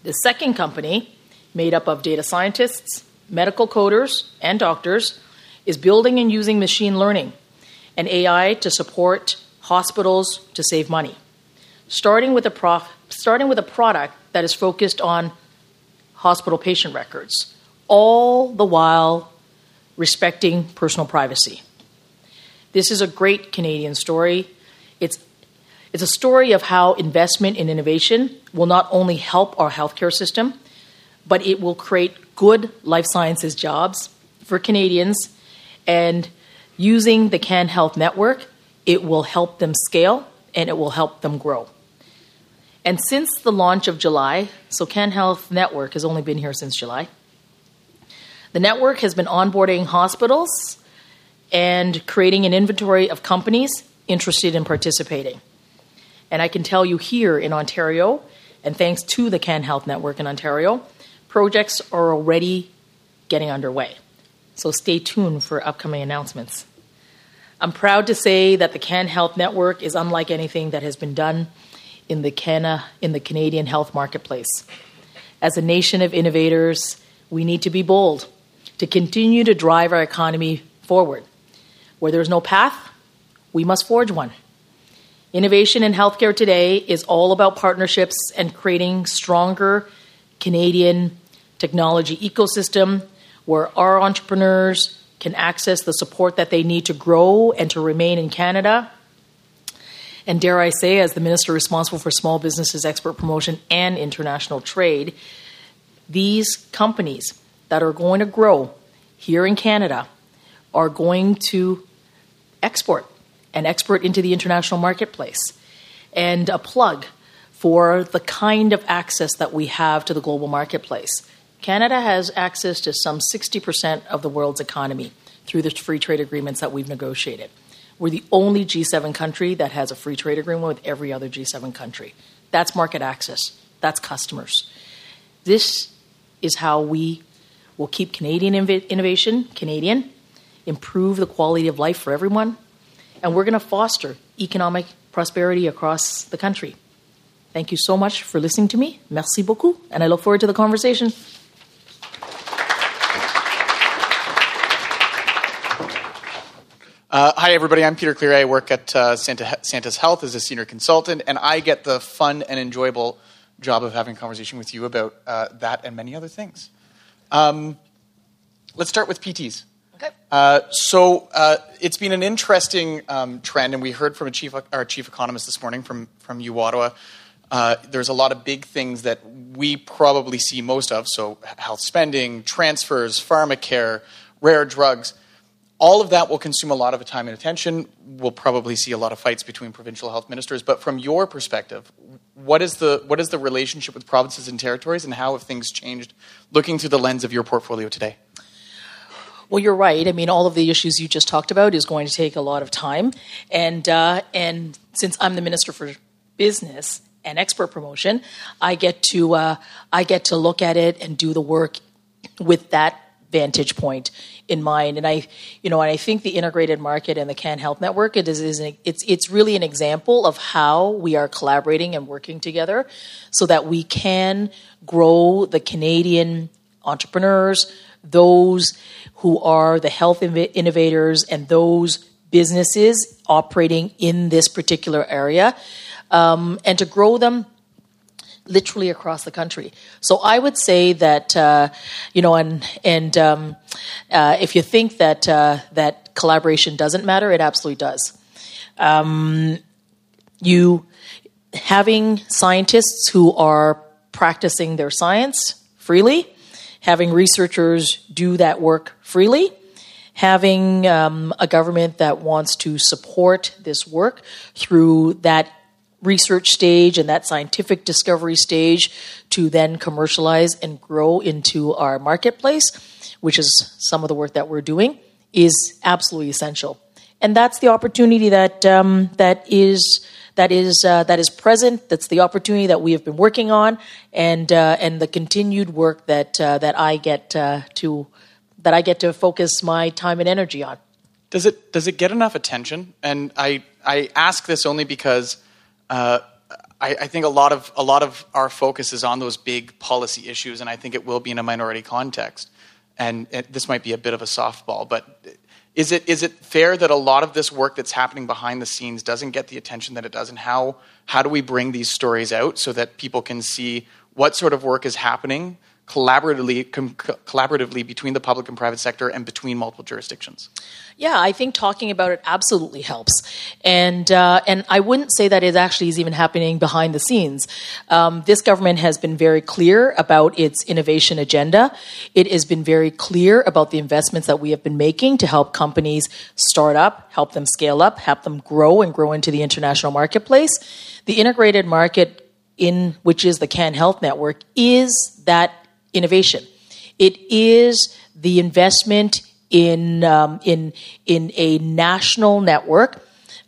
The second company, made up of data scientists, medical coders, and doctors, is building and using machine learning and AI to support hospitals to save money. Starting with a, starting with a product that is focused on hospital patient records, all the while respecting personal privacy. This is a great Canadian story. It's, it's a story of how investment in innovation will not only help our healthcare system, but it will create good life sciences jobs for Canadians. And using the Can Health Network, it will help them scale and it will help them grow. And since the launch of July, so Can Health Network has only been here since July, the network has been onboarding hospitals and creating an inventory of companies interested in participating. And I can tell you here in Ontario, and thanks to the Can Health Network in Ontario, projects are already getting underway. So stay tuned for upcoming announcements. I'm proud to say that the Can Health Network is unlike anything that has been done in the, Cana, in the Canadian health marketplace. As a nation of innovators, we need to be bold to continue to drive our economy forward. Where there's no path, we must forge one. Innovation in healthcare today is all about partnerships and creating stronger Canadian technology ecosystem where our entrepreneurs can access the support that they need to grow and to remain in Canada. And dare I say, as the minister responsible for small businesses, export promotion, and international trade, these companies that are going to grow here in Canada are going to export and export into the international marketplace. And a plug for the kind of access that we have to the global marketplace. Canada has access to some 60% of the world's economy through the free trade agreements that we've negotiated. We're the only G7 country that has a free trade agreement with every other G7 country. That's market access, that's customers. This is how we will keep Canadian innovation Canadian, improve the quality of life for everyone, and we're going to foster economic prosperity across the country. Thank you so much for listening to me. Merci beaucoup, and I look forward to the conversation. Uh, hi, everybody. I'm Peter Cleary. I work at uh, Santa, Santis Health as a senior consultant, and I get the fun and enjoyable job of having a conversation with you about uh, that and many other things. Um, let's start with PTs. Okay. Uh, so uh, it's been an interesting um, trend, and we heard from chief, our chief economist this morning from from U Ottawa. Uh, there's a lot of big things that we probably see most of. So health spending, transfers, pharmacare, rare drugs all of that will consume a lot of time and attention. We'll probably see a lot of fights between provincial health ministers. But from your perspective, what is the what is the relationship with provinces and territories, and how have things changed? Looking through the lens of your portfolio today. Well, you're right. I mean, all of the issues you just talked about is going to take a lot of time, and uh, and since I'm the minister for business and export promotion, I get to uh, I get to look at it and do the work with that vantage point in mind. And I, you know, and I think the integrated market and the Can Health Network it is, is an, it's it's really an example of how we are collaborating and working together, so that we can grow the Canadian entrepreneurs, those who are the health innovators, and those businesses operating in this particular area, um, and to grow them literally across the country. So I would say that uh, you know, and and um, uh, if you think that uh, that collaboration doesn't matter, it absolutely does. Um, you having scientists who are practicing their science freely, having researchers do that work freely. Having um, a government that wants to support this work through that research stage and that scientific discovery stage to then commercialize and grow into our marketplace, which is some of the work that we're doing, is absolutely essential. And that's the opportunity that um, that is that is uh, that is present. That's the opportunity that we have been working on, and uh, and the continued work that uh, that I get uh, to that I get to focus my time and energy on. Does it does it get enough attention? And I I ask this only because uh, I, I, think a lot of a lot of our focus is on those big policy issues, and I think it will be in a minority context. And it, this might be a bit of a softball, but is it is it fair that a lot of this work that's happening behind the scenes doesn't get the attention that it does? And how how do we bring these stories out so that people can see what sort of work is happening collaboratively com- collaboratively between the public and private sector and between multiple jurisdictions? Yeah, I think talking about it absolutely helps, and uh, and I wouldn't say that it actually is even happening behind the scenes. Um, this government has been very clear about its innovation agenda. It has been very clear about the investments that we have been making to help companies start up, help them scale up, help them grow and grow into the international marketplace. The integrated market in which is the Can Health Network is that innovation. It is the investment in um, in in a national network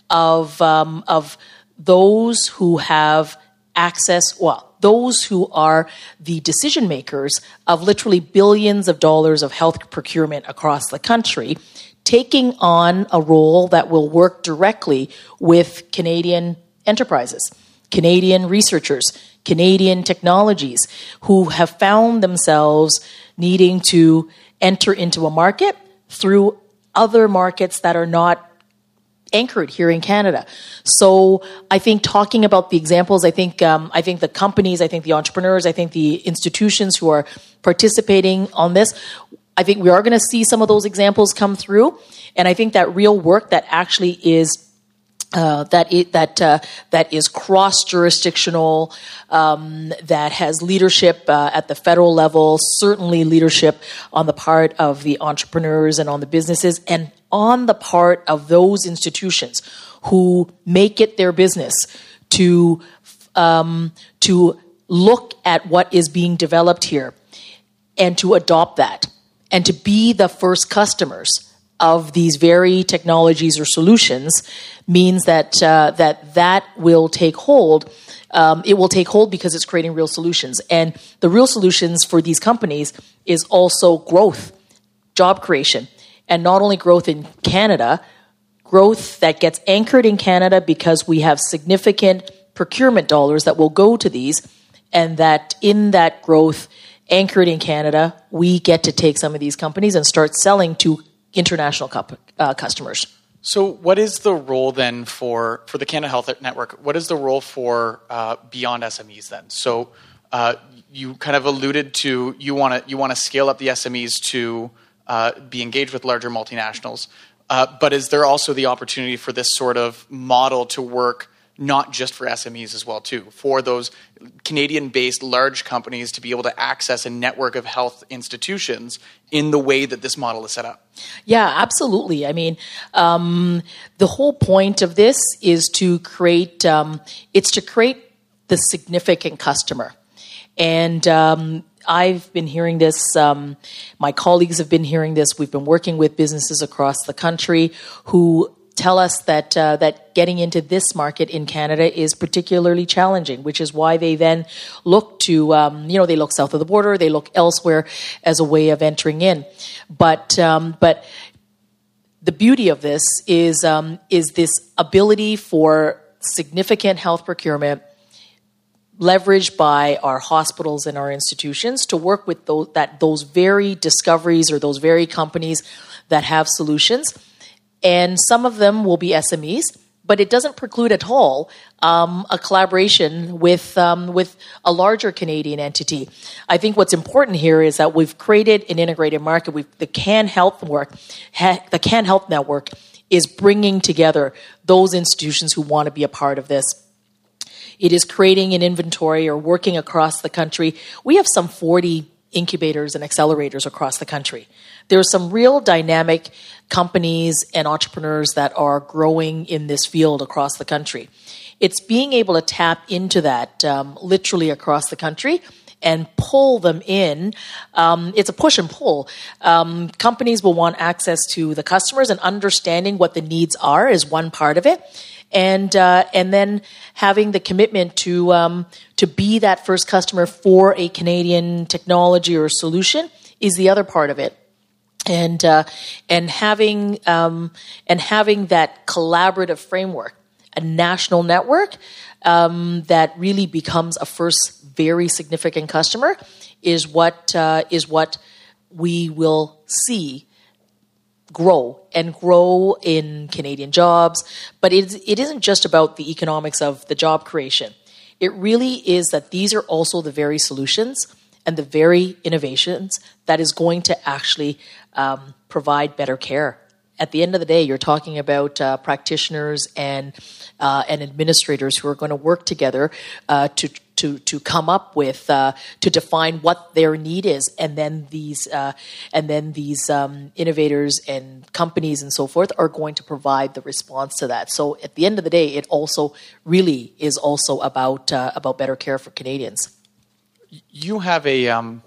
of um, of those who have access. Well, those who are the decision makers of literally billions of dollars of health procurement across the country, taking on a role that will work directly with Canadian enterprises, Canadian researchers, Canadian technologies who have found themselves needing to enter into a market through other markets that are not anchored here in Canada. So I think talking about the examples, I think um, I think the companies, I think the entrepreneurs, I think the institutions who are participating on this, I think we are going to see some of those examples come through, and I think that real work that actually is. Uh, that it, that uh, that is cross jurisdictional, um, that has leadership uh, at the federal level, certainly leadership on the part of the entrepreneurs and on the businesses, and on the part of those institutions who make it their business to um, to look at what is being developed here and to adopt that and to be the first customers of these very technologies or solutions means that uh, that that will take hold. Um, it will take hold because it's creating real solutions, and the real solutions for these companies is also growth, job creation and not only growth in Canada, growth that gets anchored in Canada because we have significant procurement dollars that will go to these, and that in that growth anchored in Canada, we get to take some of these companies and start selling to international uh, customers. So, what is the role then for for the Canada Health Network? What is the role for uh, beyond SMEs then? So, uh, you kind of alluded to you want to you want to scale up the SMEs to uh, be engaged with larger multinationals. Uh, but is there also the opportunity for this sort of model to work not just for SMEs as well too, for those Canadian-based large companies to be able to access a network of health institutions in the way that this model is set up? Yeah, absolutely. I mean, um, the whole point of this is to create. Um, it's to create the significant customer, and um, I've been hearing this. Um, my colleagues have been hearing this. We've been working with businesses across the country who tell us that uh, that getting into this market in Canada is particularly challenging, which is why they then look to um, you know they look south of the border, they look elsewhere as a way of entering in. But um, but the beauty of this is um, is this ability for significant health procurement leveraged by our hospitals and our institutions to work with those, that, those very discoveries or those very companies that have solutions. And some of them will be SMEs, but it doesn't preclude at all um, a collaboration with um, with a larger Canadian entity. I think what's important here is that we've created an integrated market. We've, the Can Health work, ha, the Can Health Network, is bringing together those institutions who want to be a part of this it is creating an inventory or working across the country. We have some 40 incubators and accelerators across the country. There are some real dynamic companies and entrepreneurs that are growing in this field across the country. It's being able to tap into that um, literally across the country and pull them in. Um, it's a push and pull. Um, companies will want access to the customers and understanding what the needs are is one part of it and uh, and then having the commitment to um, to be that first customer for a Canadian technology or solution is the other part of it. And uh, and having um, and having that collaborative framework, a national network um, that really becomes a first very significant customer, is what uh, is what we will see grow and grow in Canadian jobs. But it, it isn't just about the economics of the job creation. It really is that these are also the very solutions and the very innovations that is going to actually um, provide better care. At the end of the day, you're talking about uh, practitioners and uh, and administrators who are going to work together uh, to to to come up with uh, to define what their need is, and then these uh, and then these um, innovators and companies and so forth are going to provide the response to that. So at the end of the day, it also really is also about uh, about better care for Canadians. You have a um,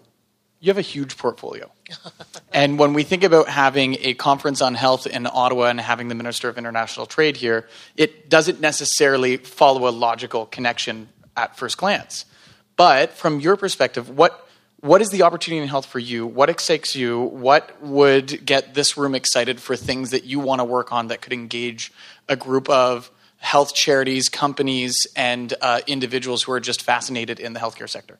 you have a huge portfolio. and when we think about having a conference on health in Ottawa and having the Minister of International Trade here, it doesn't necessarily follow a logical connection at first glance. But from your perspective, what what is the opportunity in health for you? What excites you? What would get this room excited for things that you want to work on that could engage a group of health charities, companies, and uh, individuals who are just fascinated in the healthcare sector?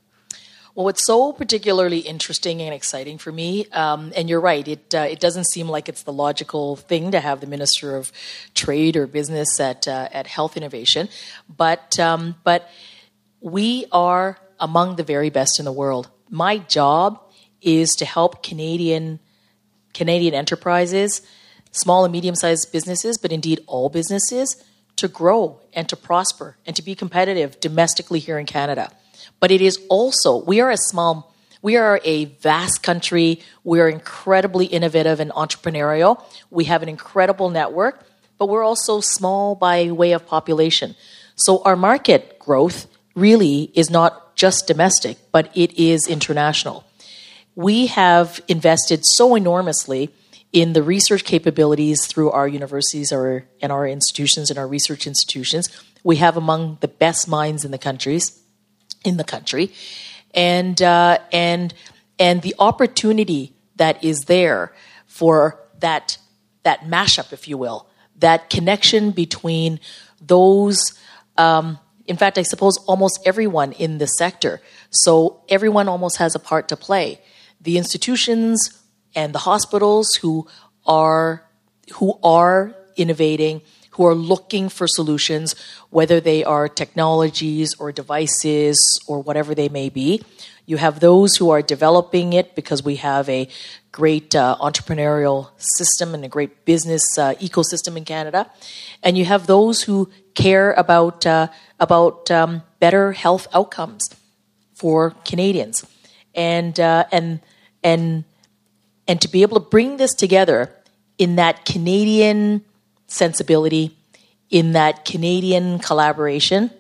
Well, what's so particularly interesting and exciting for me, um, and you're right, it uh, it doesn't seem like it's the logical thing to have the Minister of Trade or Business at uh, at Health Innovation, but um, but we are among the very best in the world. My job is to help Canadian Canadian enterprises, small and medium sized businesses, but indeed all businesses, to grow and to prosper and to be competitive domestically here in Canada. But it is also we are a small we are a vast country. We are incredibly innovative and entrepreneurial. We have an incredible network, but we're also small by way of population. So our market growth really is not just domestic, but it is international. We have invested so enormously in the research capabilities through our universities our, and our institutions and our research institutions. We have among the best minds in the countries in the country, and uh, and and the opportunity that is there for that that mashup, if you will, that connection between those um, in fact, I suppose almost everyone in the sector. So everyone almost has a part to play. The institutions and the hospitals who are who are innovating, who are looking for solutions, whether they are technologies or devices or whatever they may be. You have those who are developing it because we have a great uh, entrepreneurial system and a great business uh, ecosystem in Canada. And you have those who care about uh, about um, better health outcomes for Canadians, and uh, and and and to be able to bring this together in that Canadian sensibility, in that Canadian collaboration,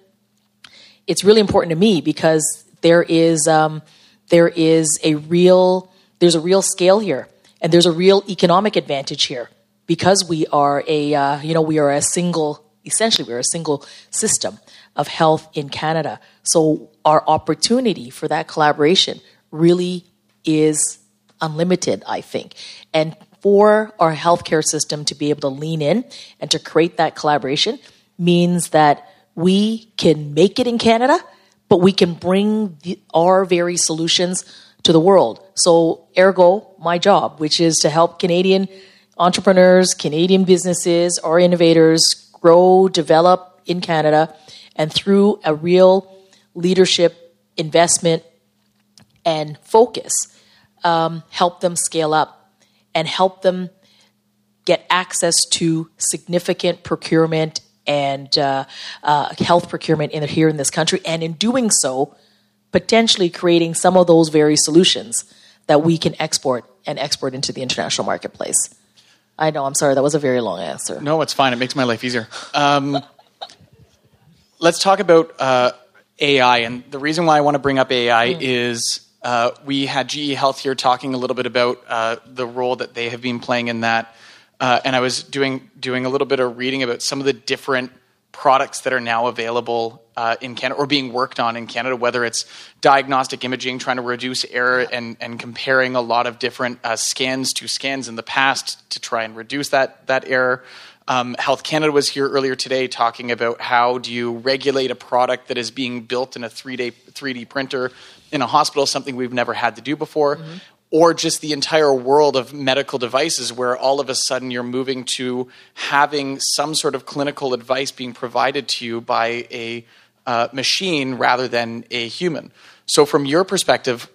it's really important to me because there is um, there is a real there's a real scale here, and there's a real economic advantage here because we are a uh, you know we are a single essentially we're a single system of health in Canada. So our opportunity for that collaboration really is unlimited, I think. And for our healthcare system to be able to lean in and to create that collaboration means that we can make it in Canada, but we can bring the, our very solutions to the world. So, ergo, my job, which is to help Canadian entrepreneurs, Canadian businesses, our innovators grow, develop in Canada, and through a real leadership investment and focus, um, help them scale up and help them get access to significant procurement and uh, uh, health procurement in, here in this country, and in doing so, potentially creating some of those very solutions that we can export and export into the international marketplace. I know, I'm sorry, that was a very long answer. No, it's fine. It makes my life easier. Um, let's talk about uh, AI. And the reason why I want to bring up AI mm. is uh, we had GE Health here talking a little bit about uh, the role that they have been playing in that. Uh, and I was doing doing a little bit of reading about some of the different products that are now available uh, in Canada or being worked on in Canada, whether it's diagnostic imaging, trying to reduce error and, and comparing a lot of different uh, scans to scans in the past to try and reduce that, that error. Um, Health Canada was here earlier today talking about how do you regulate a product that is being built in a 3D, 3D printer in a hospital, something we've never had to do before. Mm-hmm or just the entire world of medical devices where all of a sudden you're moving to having some sort of clinical advice being provided to you by a uh, machine rather than a human. So from your perspective,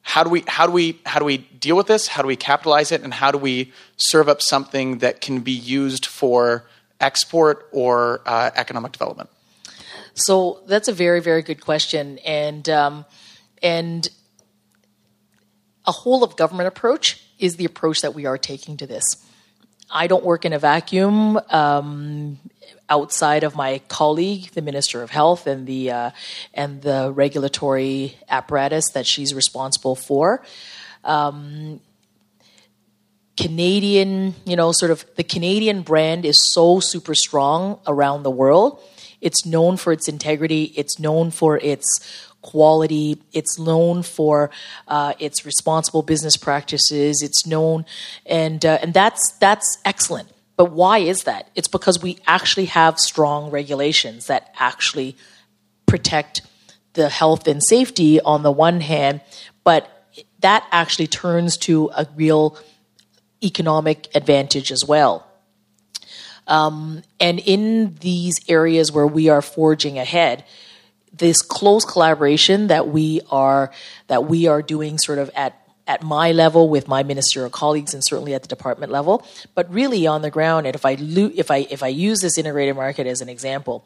how do we how do we how do we deal with this? How do we capitalize it, and how do we serve up something that can be used for export or uh, economic development? So that's a very very good question, and um, and a whole of government approach is the approach that we are taking to this. I don't work in a vacuum. Um, outside of my colleague, the Minister of Health, and the uh, and the regulatory apparatus that she's responsible for, um, Canadian, you know, sort of the Canadian brand is so super strong around the world. It's known for its integrity. It's known for its quality. It's known for uh, its responsible business practices. It's known, and uh, and that's that's excellent. But why is that? It's because we actually have strong regulations that actually protect the health and safety on the one hand, but that actually turns to a real economic advantage as well. Um, and in these areas where we are forging ahead, this close collaboration that we are that we are doing sort of at at my level with my ministerial colleagues and certainly at the department level, but really on the ground. And if I lo- if I if I use this integrated market as an example,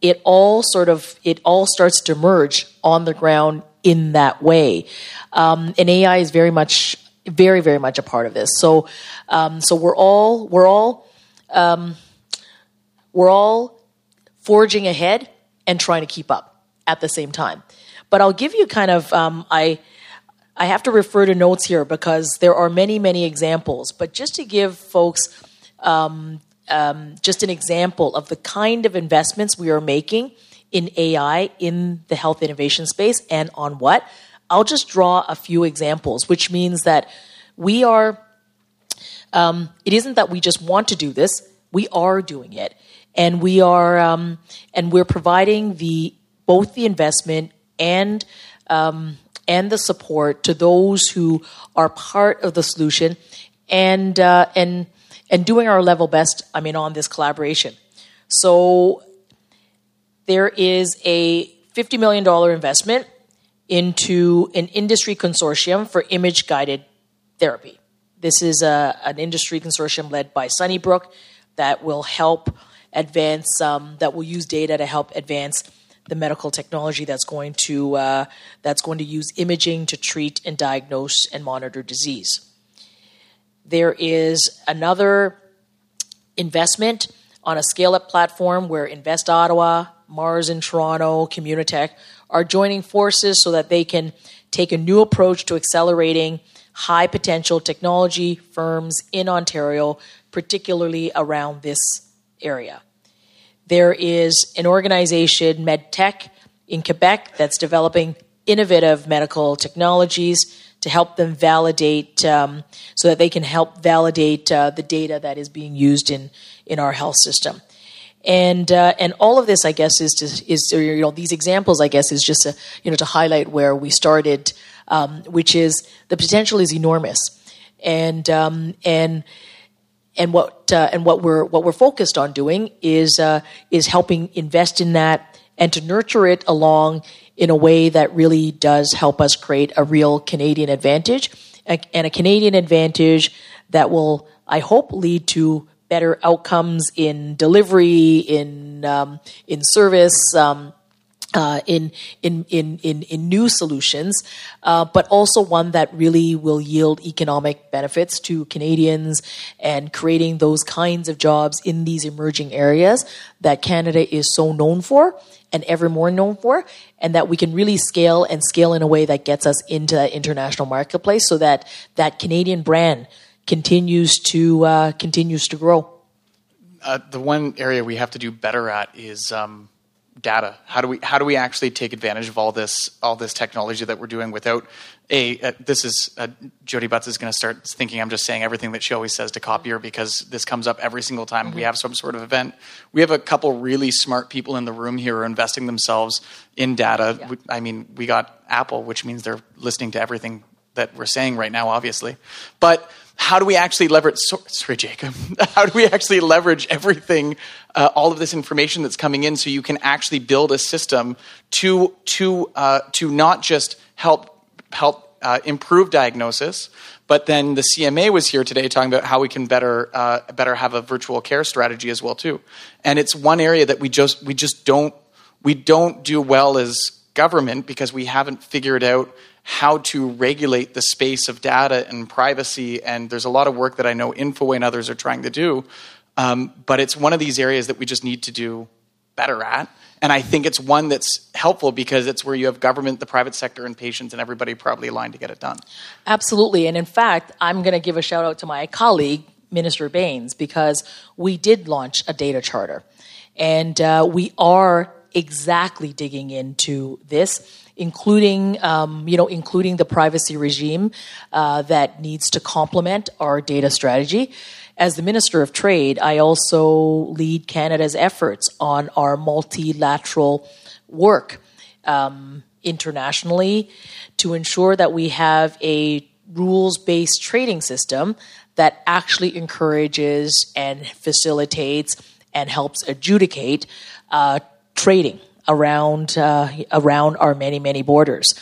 it all sort of it all starts to merge on the ground in that way. Um, and AI is very much very very much a part of this. So um, so we're all we're all um, we're all forging ahead and trying to keep up at the same time. But I'll give you kind of um, I I have to refer to notes here because there are many many examples. But just to give folks um, um, just an example of the kind of investments we are making in AI in the health innovation space and on what. I'll just draw a few examples, which means that we are, um, it isn't that we just want to do this, we are doing it. And we are, um, and we're providing the, both the investment and, um, and the support to those who are part of the solution and, uh, and, and doing our level best, I mean, on this collaboration. So there is a $50 million investment into an industry consortium for image guided therapy. This is a, an industry consortium led by Sunnybrook that will help advance, um, that will use data to help advance the medical technology that's going to uh, that's going to use imaging to treat and diagnose and monitor disease. There is another investment on a scale up platform where Invest Ottawa, MaRS in Toronto, Communitech are joining forces so that they can take a new approach to accelerating high potential technology firms in Ontario, particularly around this area. There is an organization, MEDTEQ, in Quebec that's developing innovative medical technologies to help them validate, um, so that they can help validate uh, the data that is being used in, in our health system. And uh, and all of this, I guess, is to, is you know these examples, I guess, is just to, you know to highlight where we started, um, which is the potential is enormous, and um, and and what uh, and what we're what we're focused on doing is uh, is helping invest in that and to nurture it along in a way that really does help us create a real Canadian advantage and a Canadian advantage that will, I hope, lead to better outcomes in delivery, in um, in service. Um, uh, in, in, in, in, in new solutions, uh, but also one that really will yield economic benefits to Canadians and creating those kinds of jobs in these emerging areas that Canada is so known for and ever more known for, and that we can really scale and scale in a way that gets us into that international marketplace so that that Canadian brand continues to uh, continues to grow. Uh, the one area we have to do better at is um, data. How do we how do we actually take advantage of all this all this technology that we're doing without a uh, this is uh, Jodi Butts is going to start thinking I'm just saying everything that she always says to copier because this comes up every single time mm-hmm. we have some sort of event. We have a couple really smart people in the room here who are investing themselves in data. Yeah. I mean, we got Apple, which means they're listening to everything that we're saying right now, obviously, but how do we actually leverage sorry jacob. How do we actually leverage everything uh, all of this information that's coming in so you can actually build a system to to uh, to not just help help uh, improve diagnosis but then the cma was here today talking about how we can better uh, better have a virtual care strategy as well too. And it's one area that we just we just don't we don't do well as government because we haven't figured out how to regulate the space of data and privacy. And there's a lot of work that I know Infoway and others are trying to do. Um, but it's one of these areas that we just need to do better at. And I think it's one that's helpful because it's where you have government, the private sector, and patients, and everybody probably aligned to get it done. Absolutely. And in fact, I'm going to give a shout out to my colleague, Minister Bains, because we did launch a data charter. And uh, we are exactly digging into this including um, you know including the privacy regime uh, that needs to complement our data strategy. As the Minister of Trade, I also lead Canada's efforts on our multilateral work um, internationally to ensure that we have a rules based trading system that actually encourages and facilitates and helps adjudicate uh, trading around uh, around our many many borders,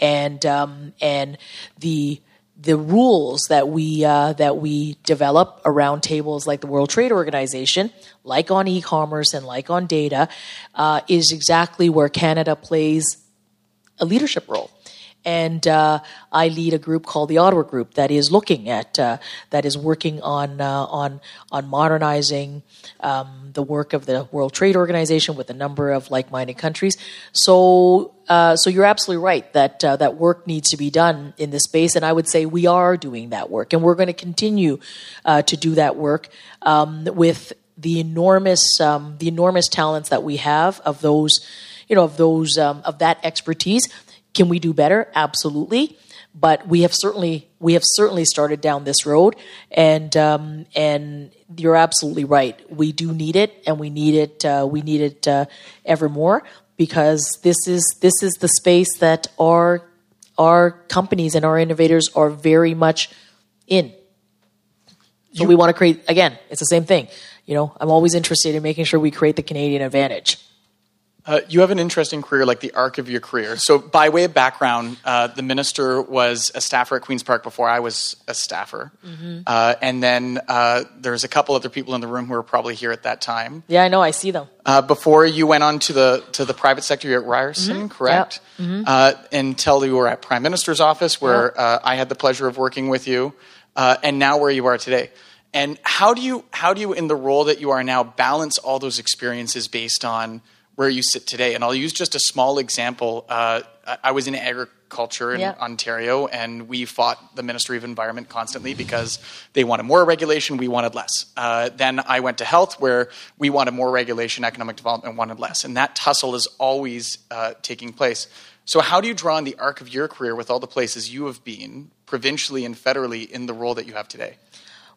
and um, and the the rules that we uh, that we develop around tables like the World Trade Organization, like on e-commerce and like on data, uh, is exactly where Canada plays a leadership role. And uh, I lead a group called the Ottawa Group that is looking at uh, that is working on uh, on on modernizing um, the work of the World Trade Organization with a number of like-minded countries. So uh, so you're absolutely right that uh, that work needs to be done in this space, and I would say we are doing that work, and we're going to continue uh, to do that work um, with the enormous um, the enormous talents that we have of those you know of those um, of that expertise can we do better? Absolutely. But we have certainly we have certainly started down this road, and um, and you're absolutely right. We do need it, and we need it. Uh, we need it uh, ever more because this is this is the space that our our companies and our innovators are very much in. So you, we want to create again. It's the same thing. You know, I'm always interested in making sure we create the Canadian advantage. Uh, you have an interesting career, like the arc of your career. So, by way of background, uh, the minister was a staffer at Queen's Park before I was a staffer. Mm-hmm. Uh, and then uh, there's a couple other people in the room who were probably here at that time. Yeah, I know. I see them. Uh, before you went on to the to the private sector, you're at Ryerson, mm-hmm. correct? Yep. Mm-hmm. Uh, until you were at Prime Minister's office, where yep. I had the pleasure of working with you, and now where you are today. And how do you how do you, in the role that you are now, balance all those experiences based on where you sit today. And I'll use just a small example. Uh, I was in agriculture in Ontario, and we fought the Ministry of Environment constantly because they wanted more regulation, we wanted less. Uh, then I went to health, where we wanted more regulation, economic development wanted less. And that tussle is always uh, taking place. So, how do you draw on the arc of your career with all the places you have been, provincially and federally, in the role that you have today?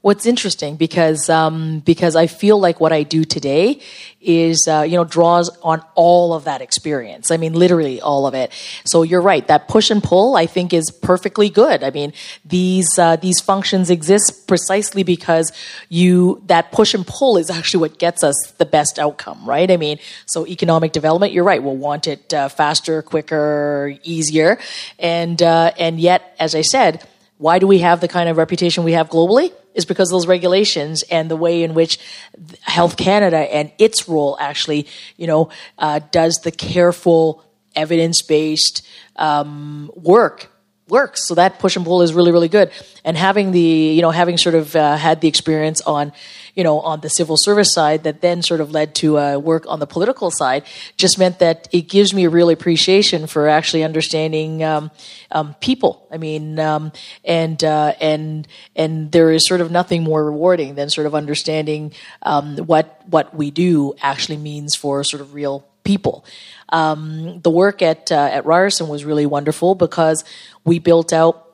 What's interesting because um, because I feel like what I do today is uh, you know draws on all of that experience. I mean, literally all of it. So you're right. That push and pull, I think, is perfectly good. I mean, these uh, these functions exist precisely because you that push and pull is actually what gets us the best outcome, right? I mean, so economic development, you're right. We'll want it uh, faster, quicker, easier, and uh, and yet, as I said, why do we have the kind of reputation we have globally? Is because of those regulations and the way in which Health Canada and its role actually, you know, uh, does the careful, evidence based um, work works. So that push and pull is really, really good. And having the, you know, having sort of uh, had the experience on, you know, on the civil service side that then sort of led to uh, work on the political side just meant that it gives me a real appreciation for actually understanding um, um, people. I mean, um, and uh, and and there is sort of nothing more rewarding than sort of understanding um, what what we do actually means for sort of real people. Um, the work at uh, at Ryerson was really wonderful because we built out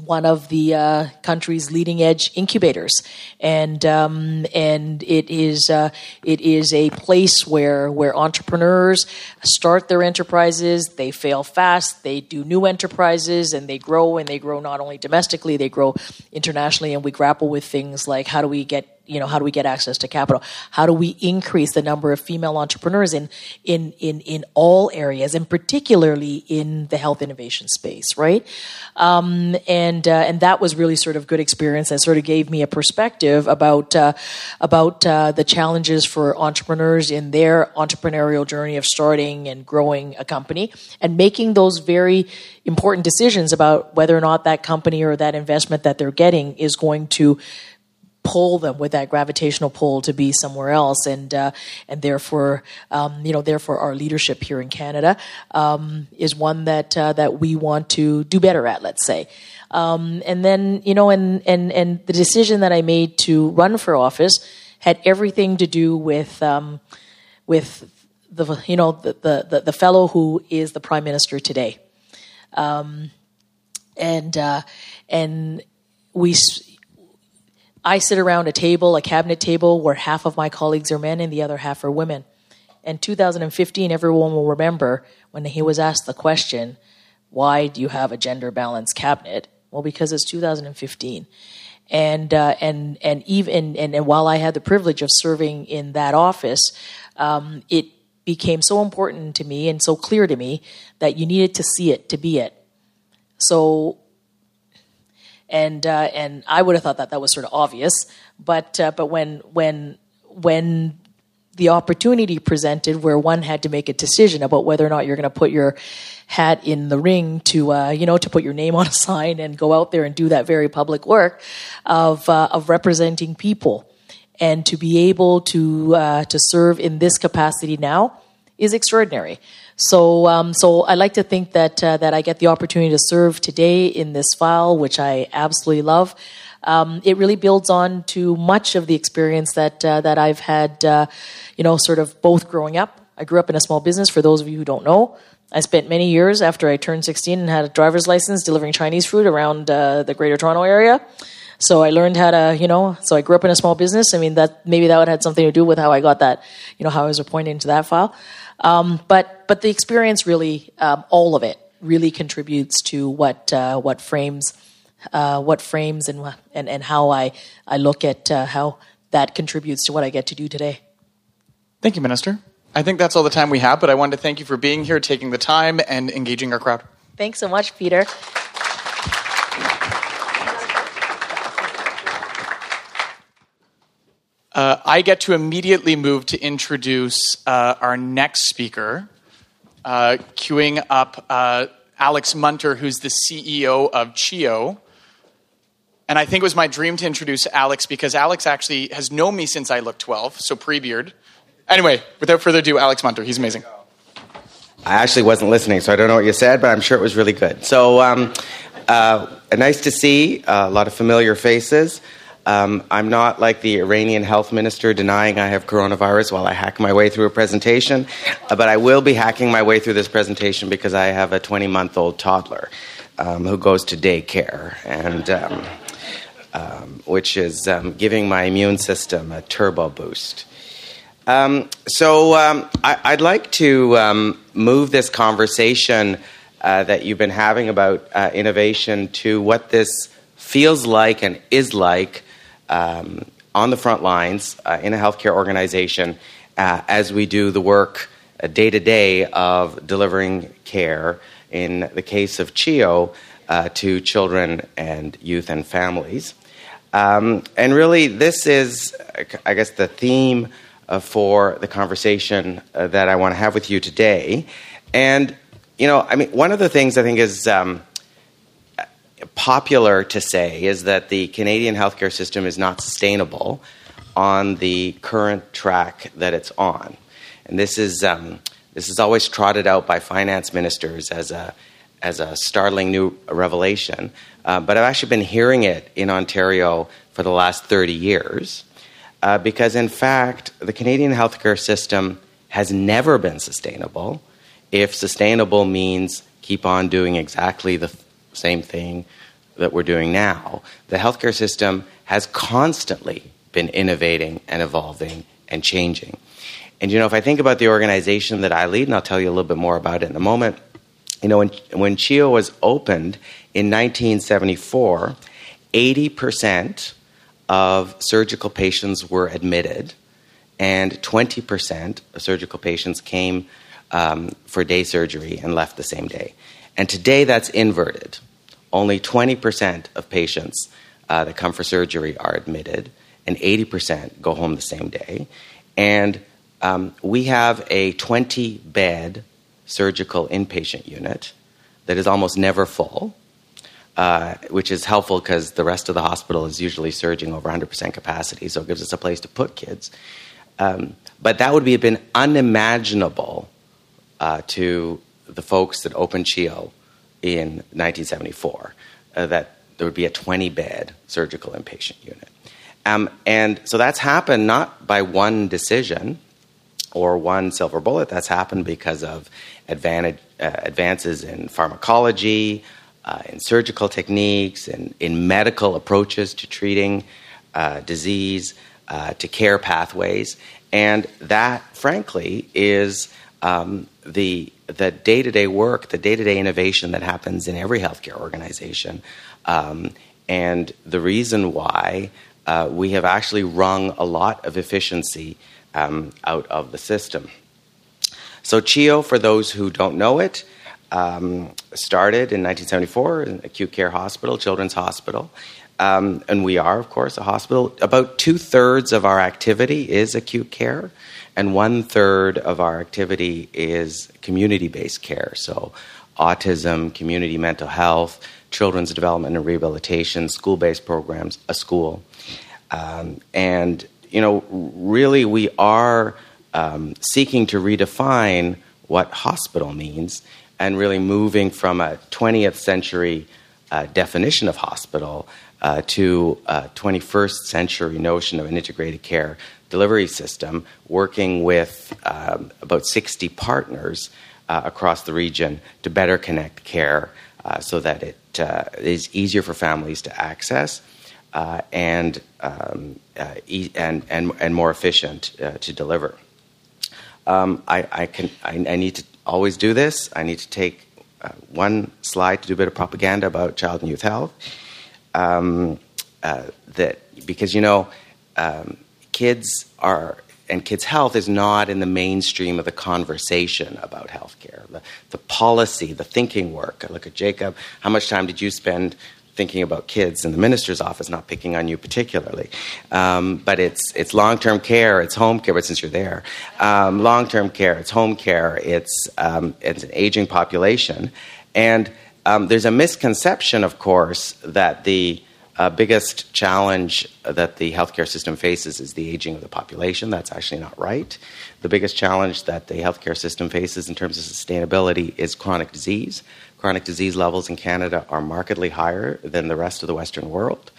one of the uh, country's leading edge incubators, and um, and it is uh, it is a place where where entrepreneurs start their enterprises. They fail fast. They do new enterprises, and they grow and they grow not only domestically, they grow internationally. And we grapple with things like how do we get you know how do we get access to capital? How do we increase the number of female entrepreneurs in in in in all areas and particularly in the health innovation space right? Um, and uh, and that was really sort of good experience and sort of gave me a perspective about uh, about uh, the challenges for entrepreneurs in their entrepreneurial journey of starting and growing a company and making those very important decisions about whether or not that company or that investment that they're getting is going to pull them with that gravitational pull to be somewhere else, and uh, and therefore, um, you know, therefore, our leadership here in Canada um, is one that uh, that we want to do better at. Let's say. Um, and then, you know, and, and, and the decision that I made to run for office had everything to do with, um, with the, you know, the, the, the, fellow who is the prime minister today. Um, and, uh, and we, I sit around a table, a cabinet table, where half of my colleagues are men and the other half are women. In 2015, everyone will remember when he was asked the question, why do you have a gender balanced cabinet? Well, because it's 2015. And, uh, and, and even, and, and, while I had the privilege of serving in that office, um, it became so important to me and so clear to me that you needed to see it to be it. So, and, uh, and I would have thought that that was sort of obvious, but, uh, but when, when, when the opportunity presented where one had to make a decision about whether or not you're going to put your hat in the ring to uh, you know to put your name on a sign and go out there and do that very public work of uh, of representing people and to be able to uh, to serve in this capacity now is extraordinary. So um, so I like to think that uh, that I get the opportunity to serve today in this file, which I absolutely love. Um, it really builds on to much of the experience that uh, that I've had, uh, you know, sort of both growing up. I grew up in a small business. For those of you who don't know, I spent many years after I turned 16 and had a driver's license delivering Chinese food around uh, the Greater Toronto area. So I learned how to, you know, so I grew up in a small business. I mean, that maybe that would had something to do with how I got that, you know, how I was appointed into that file. Um, but but the experience really, um, all of it, really contributes to what uh, what frames uh, what frames and and and how I I look at uh, how that contributes to what I get to do today. Thank you, Minister. I think that's all the time we have, but I wanted to thank you for being here, taking the time, and engaging our crowd. Thanks so much, Peter. Uh, I get to immediately move to introduce uh, our next speaker, uh, queuing up uh, Alex Munter, who's the CEO of CHEO. And I think it was my dream to introduce Alex because Alex actually has known me since I looked 12, so pre beard. Anyway, without further ado, Alex Munter. He's amazing. I actually wasn't listening, so I don't know what you said, but I'm sure it was really good. So, um, uh, nice to see uh, a lot of familiar faces. Um, I'm not like the Iranian health minister denying I have coronavirus while I hack my way through a presentation, uh, but I will be hacking my way through this presentation because I have a 20 month old toddler um, who goes to daycare, and um, um which is um, giving my immune system a turbo boost. Um, so I, would like to move this conversation uh, that you've been having about uh, innovation to what this feels like and is like um, on the front lines uh, in a healthcare organization uh, as we do the work day to day of delivering care, in the case of CHEO, uh, to children and youth and families. Um, and really, this is, I guess, the theme uh, for the conversation uh, that I want to have with you today. And, you know, I mean, one of the things I think is um, popular to say is that the Canadian healthcare system is not sustainable on the current track that it's on. And this is, um, this is always trotted out by finance ministers as a, as a startling new revelation. Uh, but I've actually been hearing it in Ontario for the last 30 years uh, because, in fact, the Canadian healthcare system has never been sustainable. If sustainable means keep on doing exactly the same thing that we're doing now, the healthcare system has constantly been innovating and evolving and changing. And you know, if I think about the organization that I lead, and I'll tell you a little bit more about it in a moment, you know, when, when CHEO was opened in 1974, 80% of surgical patients were admitted, and 20% of surgical patients came um, for day surgery and left the same day. And today that's inverted. Only 20% of patients uh, that come for surgery are admitted, and 80% go home the same day. And um, we have a 20 bed surgical inpatient unit that is almost never full. uh, which is helpful because the rest of the hospital is usually surging over 100% capacity, so it gives us a place to put kids. Um, but that would have been unimaginable uh, to the folks that opened CHEO in 1974, uh, that there would be a 20 bed surgical inpatient unit. Um, and so that's happened not by one decision or one silver bullet, that's happened because of advantage, uh, advances in pharmacology, uh, in surgical techniques, and in medical approaches to treating uh, disease, uh, to care pathways. And that, frankly, is um, the the day to day work, the day to day innovation that happens in every healthcare organization, um, and the reason why uh, we have actually wrung a lot of efficiency um, out of the system. So, CHEO, for those who don't know it, um, started in 1974 in acute care hospital, children's hospital. Um, and we are, of course, a hospital. About two thirds of our activity is acute care, and one third of our activity is community based care. So, autism, community mental health, children's development and rehabilitation, school based programs, a school. Um, and, you know, really, we are um, seeking to redefine what hospital means and really moving from a 20th century uh, definition of hospital uh, to a 21st century notion of an integrated care delivery system, working with um, about 60 partners uh, across the region to better connect care uh, so that it uh, is easier for families to access. Uh, and, um, e- and, and, and more efficient to deliver. Um, I, I, can, I, I, need to always do this. I need to take uh, one slide to do a bit of propaganda about child and youth health. Um, uh, that because you know, um, kids are and kids' health is not in the mainstream of the conversation about healthcare. The, the policy, the thinking work. I look at Jacob. How much time did you spend thinking about kids in the minister's office, not picking on you particularly. Um, but it's, it's long term care, it's home care, but since you're there, um, long term care, it's home care, it's, um, it's an aging population. And um, there's a misconception, of course, that the uh, biggest challenge that the healthcare system faces is the aging of the population. That's actually not right. The biggest challenge that the healthcare system faces in terms of sustainability is chronic disease. Chronic disease levels in Canada are markedly higher than the rest of the Western world.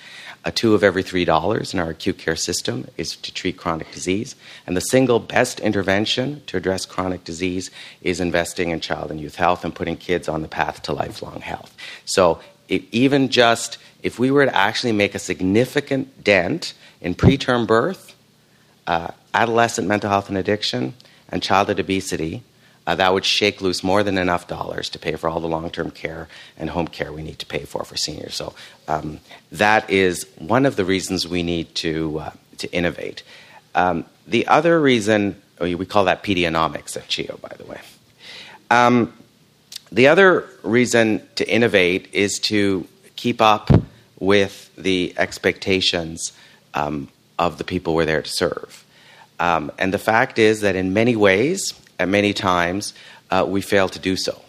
Two of every three dollars in our acute care system is to treat chronic disease. And the single best intervention to address chronic disease is investing in child and youth health and putting kids on the path to lifelong health. So, even just if we were to actually make a significant dent in preterm birth, uh, adolescent mental health and addiction, and childhood obesity, uh, that would shake loose more than enough dollars to pay for all the long term care and home care we need to pay for for seniors. So um, that is one of the reasons we need to, uh, to innovate. Um, the other reason, oh, we call that pedionomics at CHEO, by the way. Um, the other reason to innovate is to keep up with the expectations um, of the people we're there to serve. Um, and the fact is that in many ways, at many times, uh, we fail to do so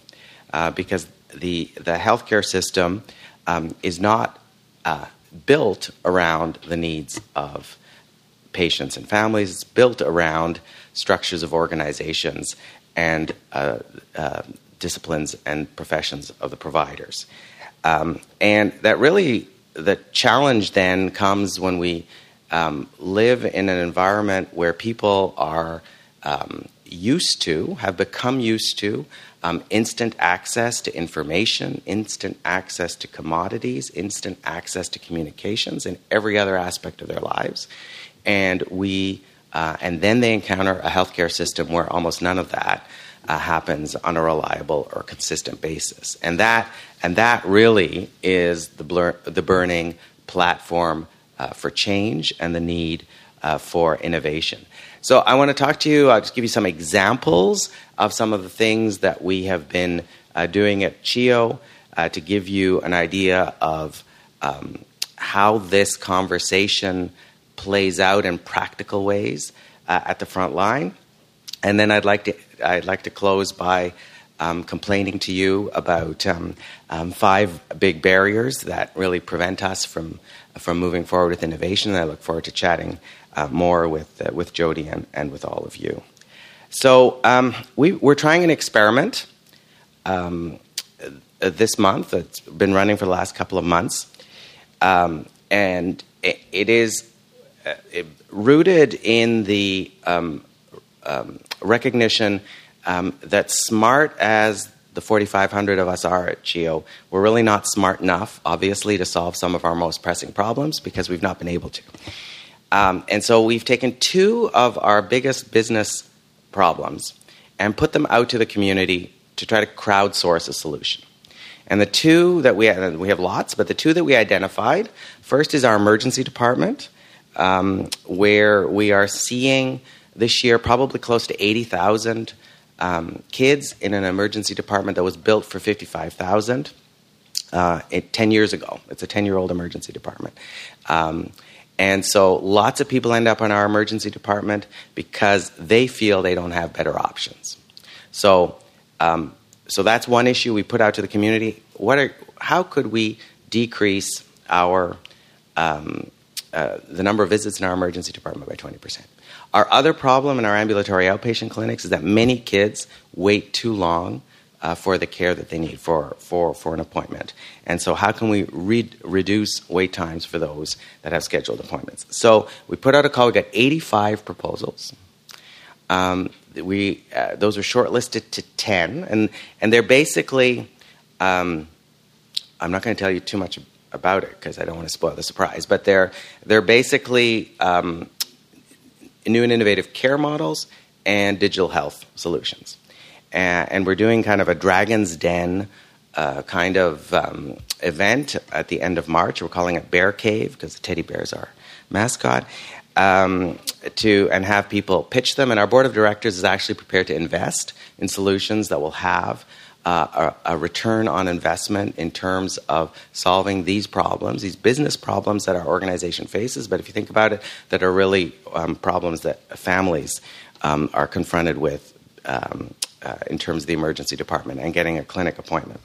uh, because the, the healthcare system um, is not uh, built around the needs of patients and families. It's built around structures of organizations and uh, uh, disciplines and professions of the providers. Um, and that really, the challenge then comes when we um, live in an environment where people are um, used to, have become used to, um, instant access to information, instant access to commodities, instant access to communications in every other aspect of their lives. And we, uh, and then they encounter a healthcare system where almost none of that uh, happens on a reliable or consistent basis. And that, and that really is the, blur, the burning platform uh, for change and the need uh, for innovation. So I want to talk to you, I'll just give you some examples of some of the things that we have been uh, doing at CHEO uh, to give you an idea of um, how this conversation plays out in practical ways uh, at the front line. And then I'd like to, I'd like to close by um, complaining to you about um, um, five big barriers that really prevent us from from moving forward with innovation. And I look forward to chatting uh, more with uh, with Jodi and, and with all of you. So um, we, we're trying an experiment um, this month. It's been running for the last couple of months, um, and it, it is uh, it, rooted in the um, um, recognition um, that smart as the 4,500 of us are at CHEO, we're really not smart enough, obviously, to solve some of our most pressing problems because we've not been able to. Um, and so we've taken two of our biggest business problems and put them out to the community to try to crowdsource a solution. And the two that we have, we have lots, but the two that we identified first is our emergency department, um, where we are seeing this year probably close to 80,000 um, kids in an emergency department that was built for 55,000 uh, 10 years ago. It's a 10 year old emergency department. Um, and so lots of people end up in our emergency department because they feel they don't have better options. So, um, so that's one issue we put out to the community. What are, how could we decrease our um, uh, the number of visits in our emergency department by 20%? Our other problem in our ambulatory outpatient clinics is that many kids wait too long uh, for the care that they need for, for, for an appointment. And so, how can we re- reduce wait times for those that have scheduled appointments? So, we put out a call, we got 85 proposals. Um, we, uh, those are shortlisted to 10, and, and they're basically, um, I'm not going to tell you too much about it because I don't want to spoil the surprise, but they're, they're basically um, new and innovative care models and digital health solutions. And, and we're doing kind of a Dragon's Den uh, kind of um, event at the end of March. We're calling it Bear Cave because the teddy bears are mascot. Um, to and have people pitch them, and our board of directors is actually prepared to invest in solutions that will have uh, a, a, return on investment in terms of solving these problems, these business problems that our organization faces. But if you think about it, that are really um, problems that families um, are confronted with um, uh, in terms of the emergency department and getting a clinic appointment.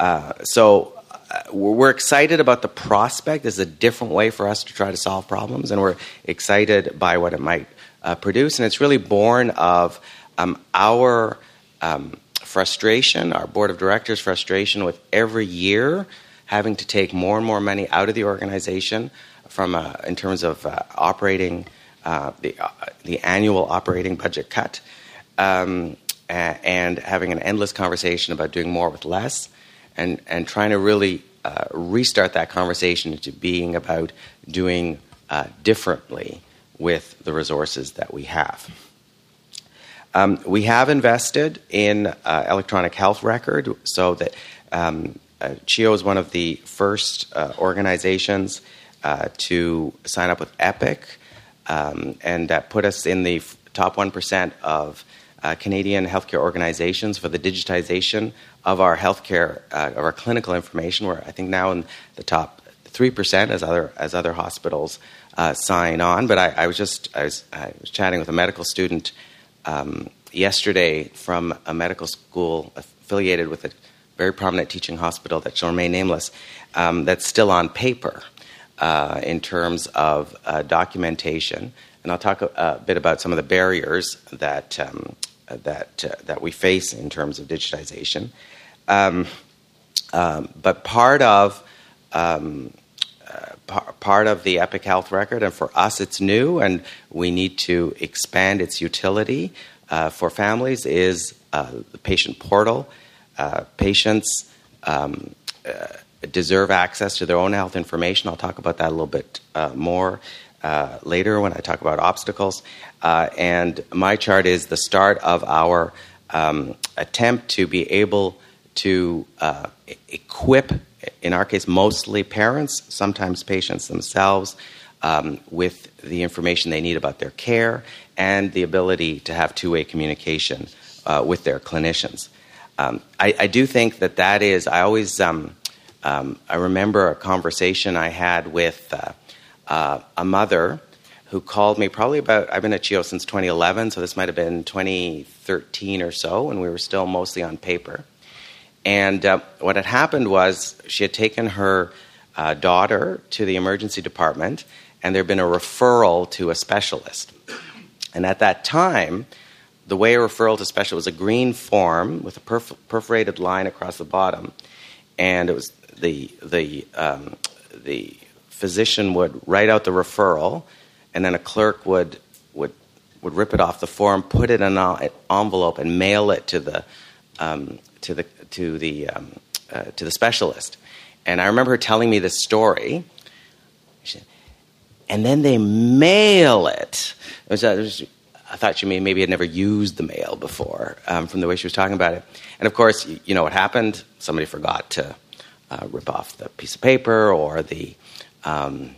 Uh, so uh, we're excited about the prospect. This is a different way for us to try to solve problems, and we're excited by what it might uh, produce. And it's really born of um, our um, frustration, our board of directors' frustration with every year having to take more and more money out of the organization from uh, in terms of uh, operating uh, the uh, the annual operating budget cut, um, and having an endless conversation about doing more with less, and and trying to really uh, restart that conversation into being about doing differently with the resources that we have. Um, we have invested in uh, electronic health record so that um, uh, CHEO is one of the first uh, organizations uh, to sign up with Epic, um, and that put us in the f- top 1% of uh, Canadian healthcare organizations for the digitization of our healthcare, uh, of our clinical information. We're, I think, now in the top 3% as other, as other hospitals sign on. But I, I was just I was, I was chatting with a medical student um, yesterday from a medical school affiliated with a very prominent teaching hospital that shall remain nameless, um, that's still on paper uh, in terms of uh, documentation. And I'll talk a, a, bit about some of the barriers that um, that uh, that we face in terms of digitization. Um, um but part of part of the Epic Health record, and for us it's new, and we need to expand its utility uh, for families, is uh, the patient portal. Uh, patients um, uh, deserve access to their own health information. I'll talk about that a little bit uh, more later when I talk about obstacles. and MyChart is the start of our um, attempt to be able to equip in our case, mostly parents, sometimes patients themselves, um, with the information they need about their care and the ability to have two way communication uh, with their clinicians. Um, I, I, do think that that is, I always, um, um I remember a conversation I had with uh, uh, a mother who called me probably about, I've been at CHEO since 2011, so this might have been 2013 or so, and we were still mostly on paper. And uh, what had happened was she had taken her uh, daughter to the emergency department, and there had been a referral to a specialist. And at that time, the way a referral to special was a green form with a perf- perforated line across the bottom, and it was the the um, the physician would write out the referral, and then a clerk would would would rip it off the form, put it in an envelope, and mail it to the um, to the to the um, uh, to the specialist. And I remember her telling me this story. And then they mail it. it, was, it was, I thought she may, maybe had never used the mail before um, from the way she was talking about it. And of course, you, you know what happened? Somebody forgot to uh, rip off the piece of paper or the, um,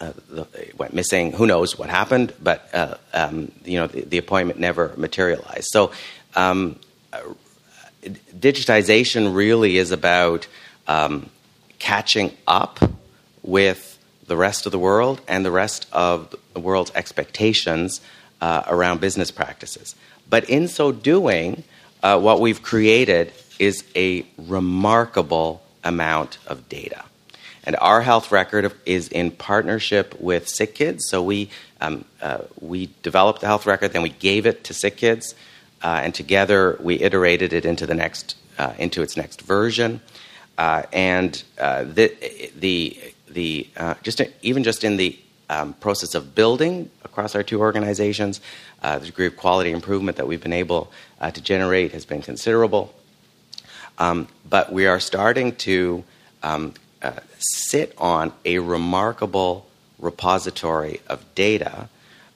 uh, the, went missing. Who knows what happened? But uh, um, you know the, the, appointment never materialized. So um, digitization really is about um, catching up with the rest of the world and the rest of the world's expectations uh, around business practices. But in so doing, uh, what we've created is a remarkable amount of data. And our health record is in partnership with SickKids. So we, um, uh, we developed the health record, then we gave it to SickKids, uh, and together we iterated it into, the next, uh, into its next version. Uh, and uh, the, the, the, uh, just even just in the um, process of building across our two organizations, the degree of quality improvement that we've been able to generate has been considerable. Um, but we are starting to um, sit on a remarkable repository of data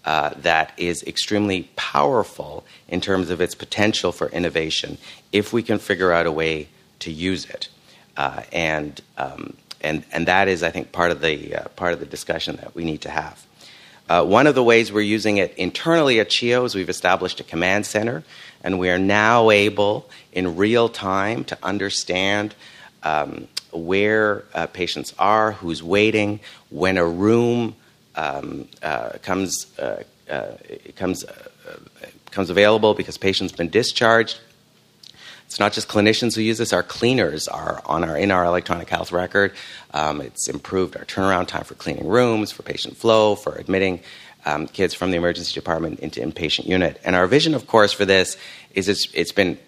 uh, that is extremely powerful in terms of its potential for innovation if we can figure out a way to use it. Uh, and, um, and, and that is, I think, part of the, uh, part of the discussion that we need to have. Uh, one of the ways we're using it internally at CHEO is we've established a command center and we are now able in real time to understand um, where uh, patients are, who's waiting, when a room um, uh, comes uh, uh comes uh, comes available because patient's been discharged. It's not just clinicians who use this; our cleaners are on our in our electronic health record. Um, it's improved our turnaround time for cleaning rooms, for patient flow, for admitting um, kids from the emergency department into inpatient unit. And our vision, of course, for this is it's, it's been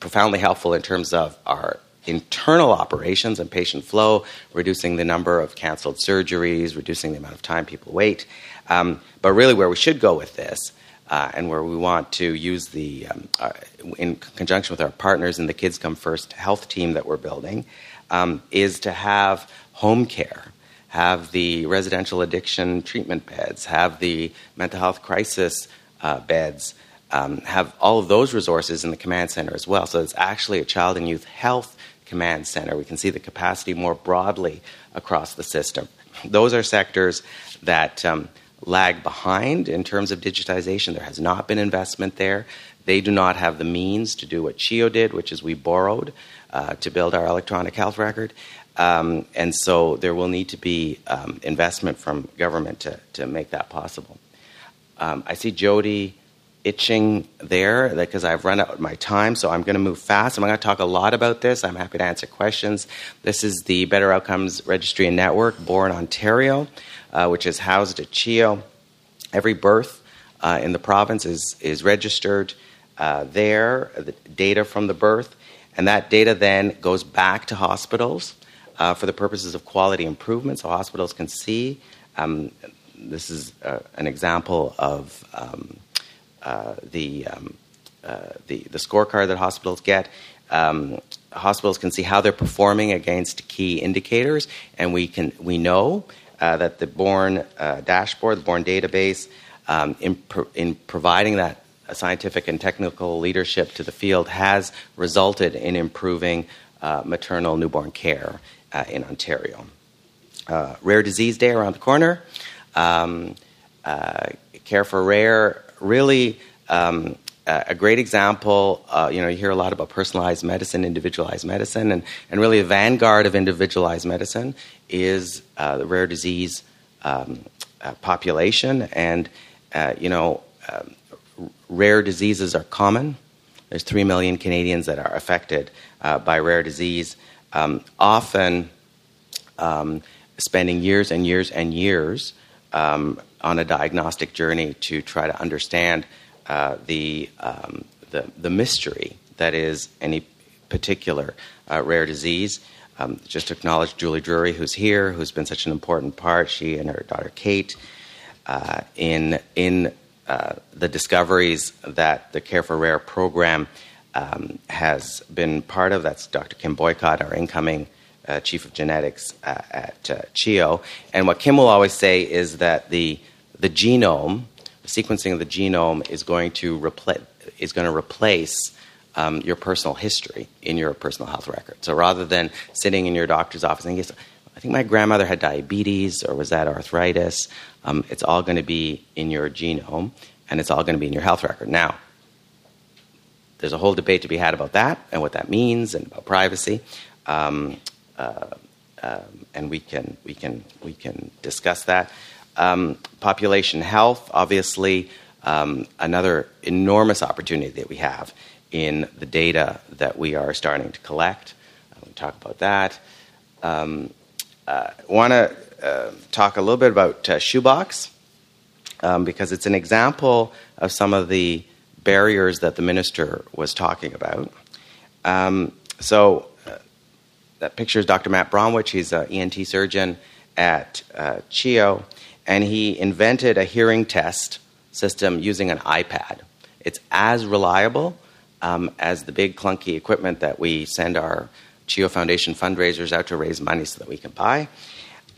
profoundly helpful in terms of our internal operations and patient flow, reducing the number of canceled surgeries, reducing the amount of time people wait. Um, but really, where we should go with this, uh, and where we want to use the, um, uh, in conjunction with our partners in the Kids Come First health team that we're building, um, is to have home care have the residential addiction treatment beds, have the mental health crisis uh, beds, um, have all of those resources in the command center as well. So it's actually a child and youth health command center. We can see the capacity more broadly across the system. Those are sectors that um, lag behind in terms of digitization. There has not been investment there. They do not have the means to do what CHEO did, which is we borrowed uh, to build our electronic health record. Um, and so there will need to be um, investment from government to, to make that possible. Um, I see Jodi itching there because I've run out of my time, so I'm going to move fast. I'm going to talk a lot about this. I'm happy to answer questions. This is the Better Outcomes Registry and Network, born Ontario, uh, which is housed at CHEO. Every birth uh, in the province is, is registered uh, there, the data from the birth, and that data then goes back to hospitals uh, for the purposes of quality improvement, so hospitals can see. Um, this is uh, an example of um, the, um, uh, the, the scorecard that hospitals get. Um, hospitals can see how they're performing against key indicators, and we can we know uh, that the Born uh, dashboard, the Born database, um, in, pro- in providing that scientific and technical leadership to the field has resulted in improving uh, maternal newborn care uh, in Ontario. Uh, Rare Disease Day around the corner. Um, uh, Care for Rare, really um, a great example. Uh, you know, you hear a lot about personalized medicine, individualized medicine, and, and really the vanguard of individualized medicine is uh, the rare disease um, uh, population, and uh, you know, um, rare diseases are common. There's three million Canadians that are affected uh, by rare disease. Um, often, um, spending years and years and years um, on a diagnostic journey to try to understand uh, the, um, the, the mystery that is any particular uh, rare disease. Um, just to acknowledge Julie Drury, who's here, who's been such an important part, she and her daughter Kate, uh, in, in uh, the discoveries that the Care for Rare program um, has been part of. That's Dr. Kym Boycott, our incoming uh, chief of genetics uh, at uh, CHEO. And what Kym will always say is that the, the genome, the sequencing of the genome, is going to, repla- is going to replace um, your personal history in your personal health record. So rather than sitting in your doctor's office and guess, I think my grandmother had diabetes or was that arthritis, um, it's all going to be in your genome and it's all going to be in your health record. Now, there's a whole debate to be had about that and what that means and about privacy. Um, um, and we can, we, can, we can discuss that. Um, population health, obviously, um, another enormous opportunity that we have in the data that we are starting to collect. Uh, talk about that. Um, uh, Want to uh, talk a little bit about uh, Shoebox um, because it's an example of some of the barriers that the minister was talking about. Um, so uh, that picture is Dr. Matt Bromwich. He's an ENT surgeon at uh, CHEO, and he invented a hearing test system using an iPad. It's as reliable um, as the big clunky equipment that we send our CHEO Foundation fundraisers out to raise money so that we can buy.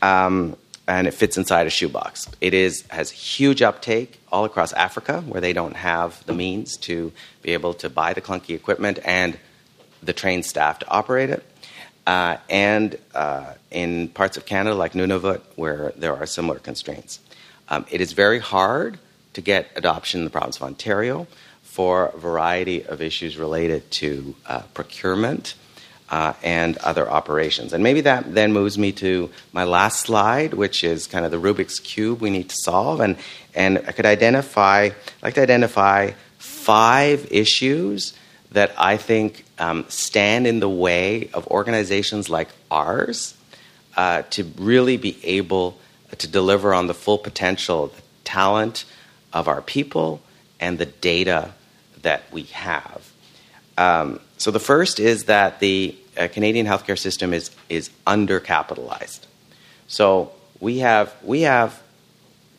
Um, and it fits inside a shoebox. It is has huge uptake all across Africa, where they don't have the means to be able to buy the clunky equipment and the trained staff to operate it, uh, and uh, in parts of Canada like Nunavut, where there are similar constraints. Um, it is very hard to get adoption in the province of Ontario for a variety of issues related to uh, procurement uh, and other operations. And maybe that then moves me to my last slide, which is kind of the Rubik's Cube we need to solve. And, and I could identify, I'd like to identify five issues that I think um, stand in the way of organizations like ours uh, to really be able to deliver on the full potential, the talent of our people, and the data that we have. Um, so the first is that the uh, Canadian healthcare system is is undercapitalized. So we have we have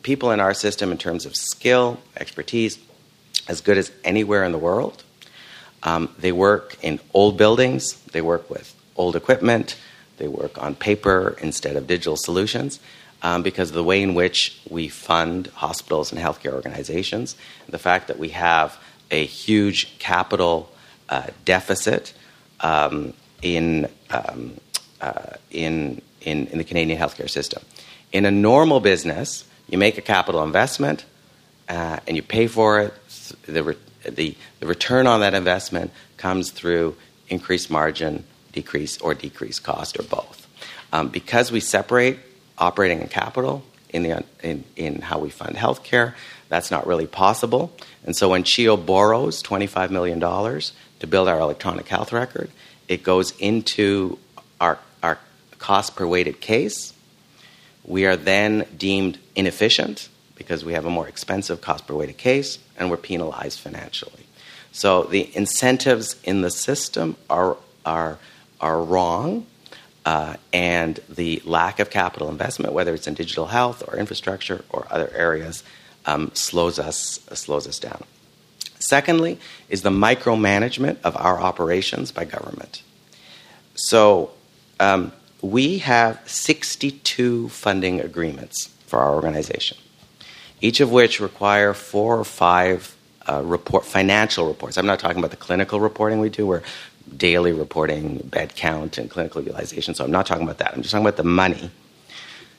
people in our system in terms of skill, expertise, as good as anywhere in the world. Um, they work in old buildings. They work with old equipment. They work on paper instead of digital solutions. Um, because of the way in which we fund hospitals and healthcare organizations, the fact that we have a huge capital uh, deficit um, in, um, uh, in, in, in, the Canadian healthcare system. In a normal business, you make a capital investment uh, and you pay for it. The, re- the, the return on that investment comes through increased margin, decrease or decreased cost, or both. Um, because we separate operating and capital in, the, in, in how we fund healthcare, that's not really possible. And so when CHEO borrows $25 million to build our electronic health record, it goes into our, our cost per weighted case. We are then deemed inefficient because we have a more expensive cost per weighted case, and we're penalized financially. So the incentives in the system are, are, are wrong, uh, and the lack of capital investment, whether it's in digital health or infrastructure or other areas, um, slows us slows us down. Secondly, is the micromanagement of our operations by government. So um, we have 62 funding agreements for our organization, each of which require four or five uh, report financial reports. I'm not talking about the clinical reporting we do. We're daily reporting bed count and clinical utilization. So I'm not talking about that. I'm just talking about the money.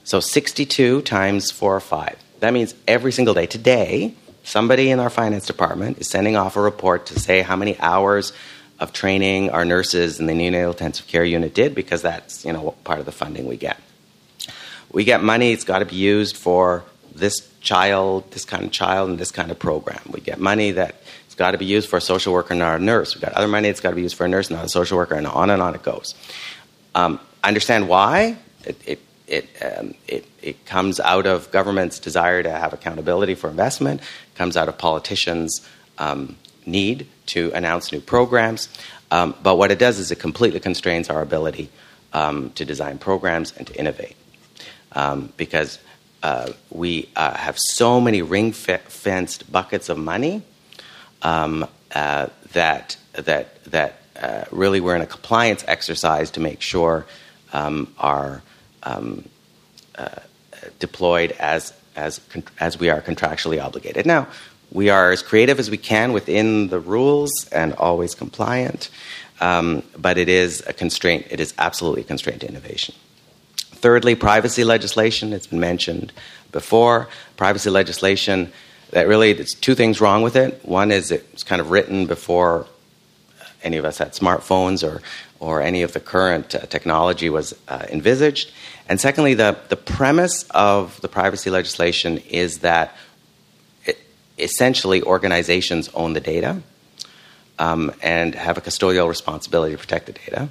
So 62 times four or five. That means every single day. Today, somebody in our finance department is sending off a report to say how many hours of training our nurses in the neonatal intensive care unit did because that's you know part of the funding we get. We get money; it's got to be used for this child, this kind of child, and this kind of program. We get money that it's got to be used for a social worker, not a nurse. We've got other money that's got to be used for a nurse, not a social worker, and on and on it goes. Um, I understand why. It, it, it, um, it, it comes out of government's desire to have accountability for investment, comes out of politicians' um, need to announce new programs. Um, but what it does is it completely constrains our ability um, to design programs and to innovate. Um, because uh, we uh, have so many ring fenced buckets of money um, uh, that, that, that uh, really we're in a compliance exercise to make sure um, are um, uh, deployed as, as, as we are contractually obligated. Now, we are as creative as we can within the rules and always compliant, um, but it is a constraint. It is absolutely a constraint to innovation. Thirdly, privacy legislation. It's been mentioned before. Privacy legislation that really, there's two things wrong with it. One is it's kind of written before any of us had smartphones or, or any of the current uh, technology was uh, envisaged. And secondly, the, the premise of the privacy legislation is that it, essentially organizations own the data um, and have a custodial responsibility to protect the data,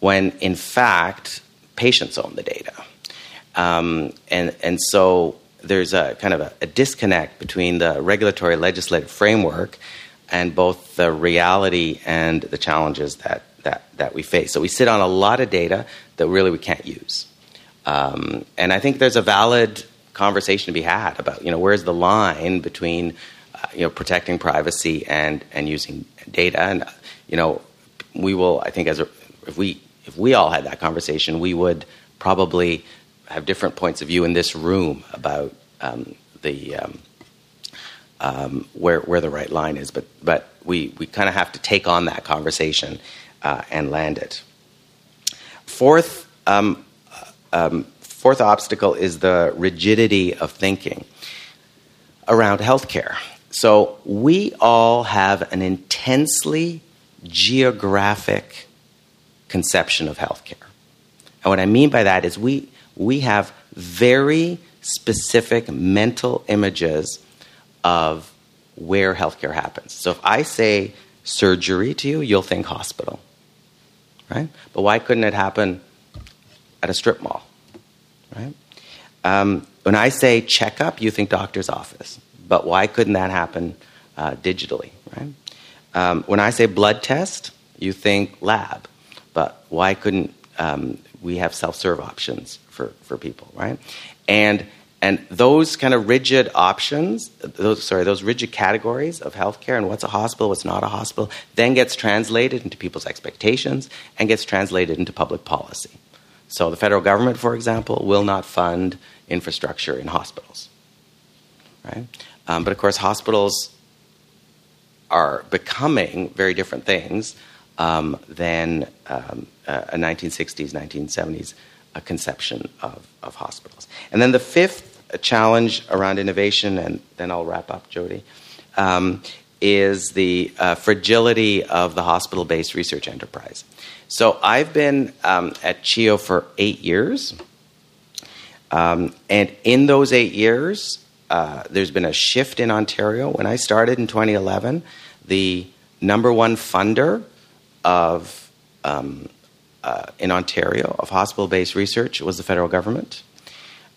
when in fact, patients own the data. Um, and, and so there's a kind of a, a disconnect between the regulatory legislative framework and both the reality and the challenges that, that, that we face. So we sit on a lot of data that really we can't use. Um, and I think there's a valid conversation to be had about, you know, where's the line between, uh, you know, protecting privacy and, and using data. And, you know, we will, I think, as a, if we if we all had that conversation, we would probably have different points of view in this room about um, the um, um, where where the right line is. But but we we kind of have to take on that conversation uh, and land it. Fourth. Um, um, fourth obstacle is the rigidity of thinking around healthcare. So we all have an intensely geographic conception of healthcare. And what I mean by that is we, we have very specific mental images of where healthcare happens. So if I say surgery to you, you'll think hospital, right? But why couldn't it happen at a strip mall, right? Um, when I say checkup, you think doctor's office. But why couldn't that happen uh, digitally, right? Um, when I say blood test, you think lab. But why couldn't um, we have self-serve options for, for people, right? And and those kind of rigid options, those sorry, those rigid categories of healthcare and what's a hospital, what's not a hospital, then gets translated into people's expectations and gets translated into public policy. So the federal government, for example, will not fund infrastructure in hospitals, right? Um, but of course, hospitals are becoming very different things um, than um, a 1960s, 1970s uh, conception of, of hospitals. And then the fifth challenge around innovation, and then I'll wrap up, Jodi, um, is the uh, fragility of the hospital based research enterprise. So I've been um, at CHEO for eight years. Um, and in those eight years, uh, there's been a shift in Ontario. When I started in 2011, the number one funder of um, uh, in Ontario of hospital-based research was the federal government.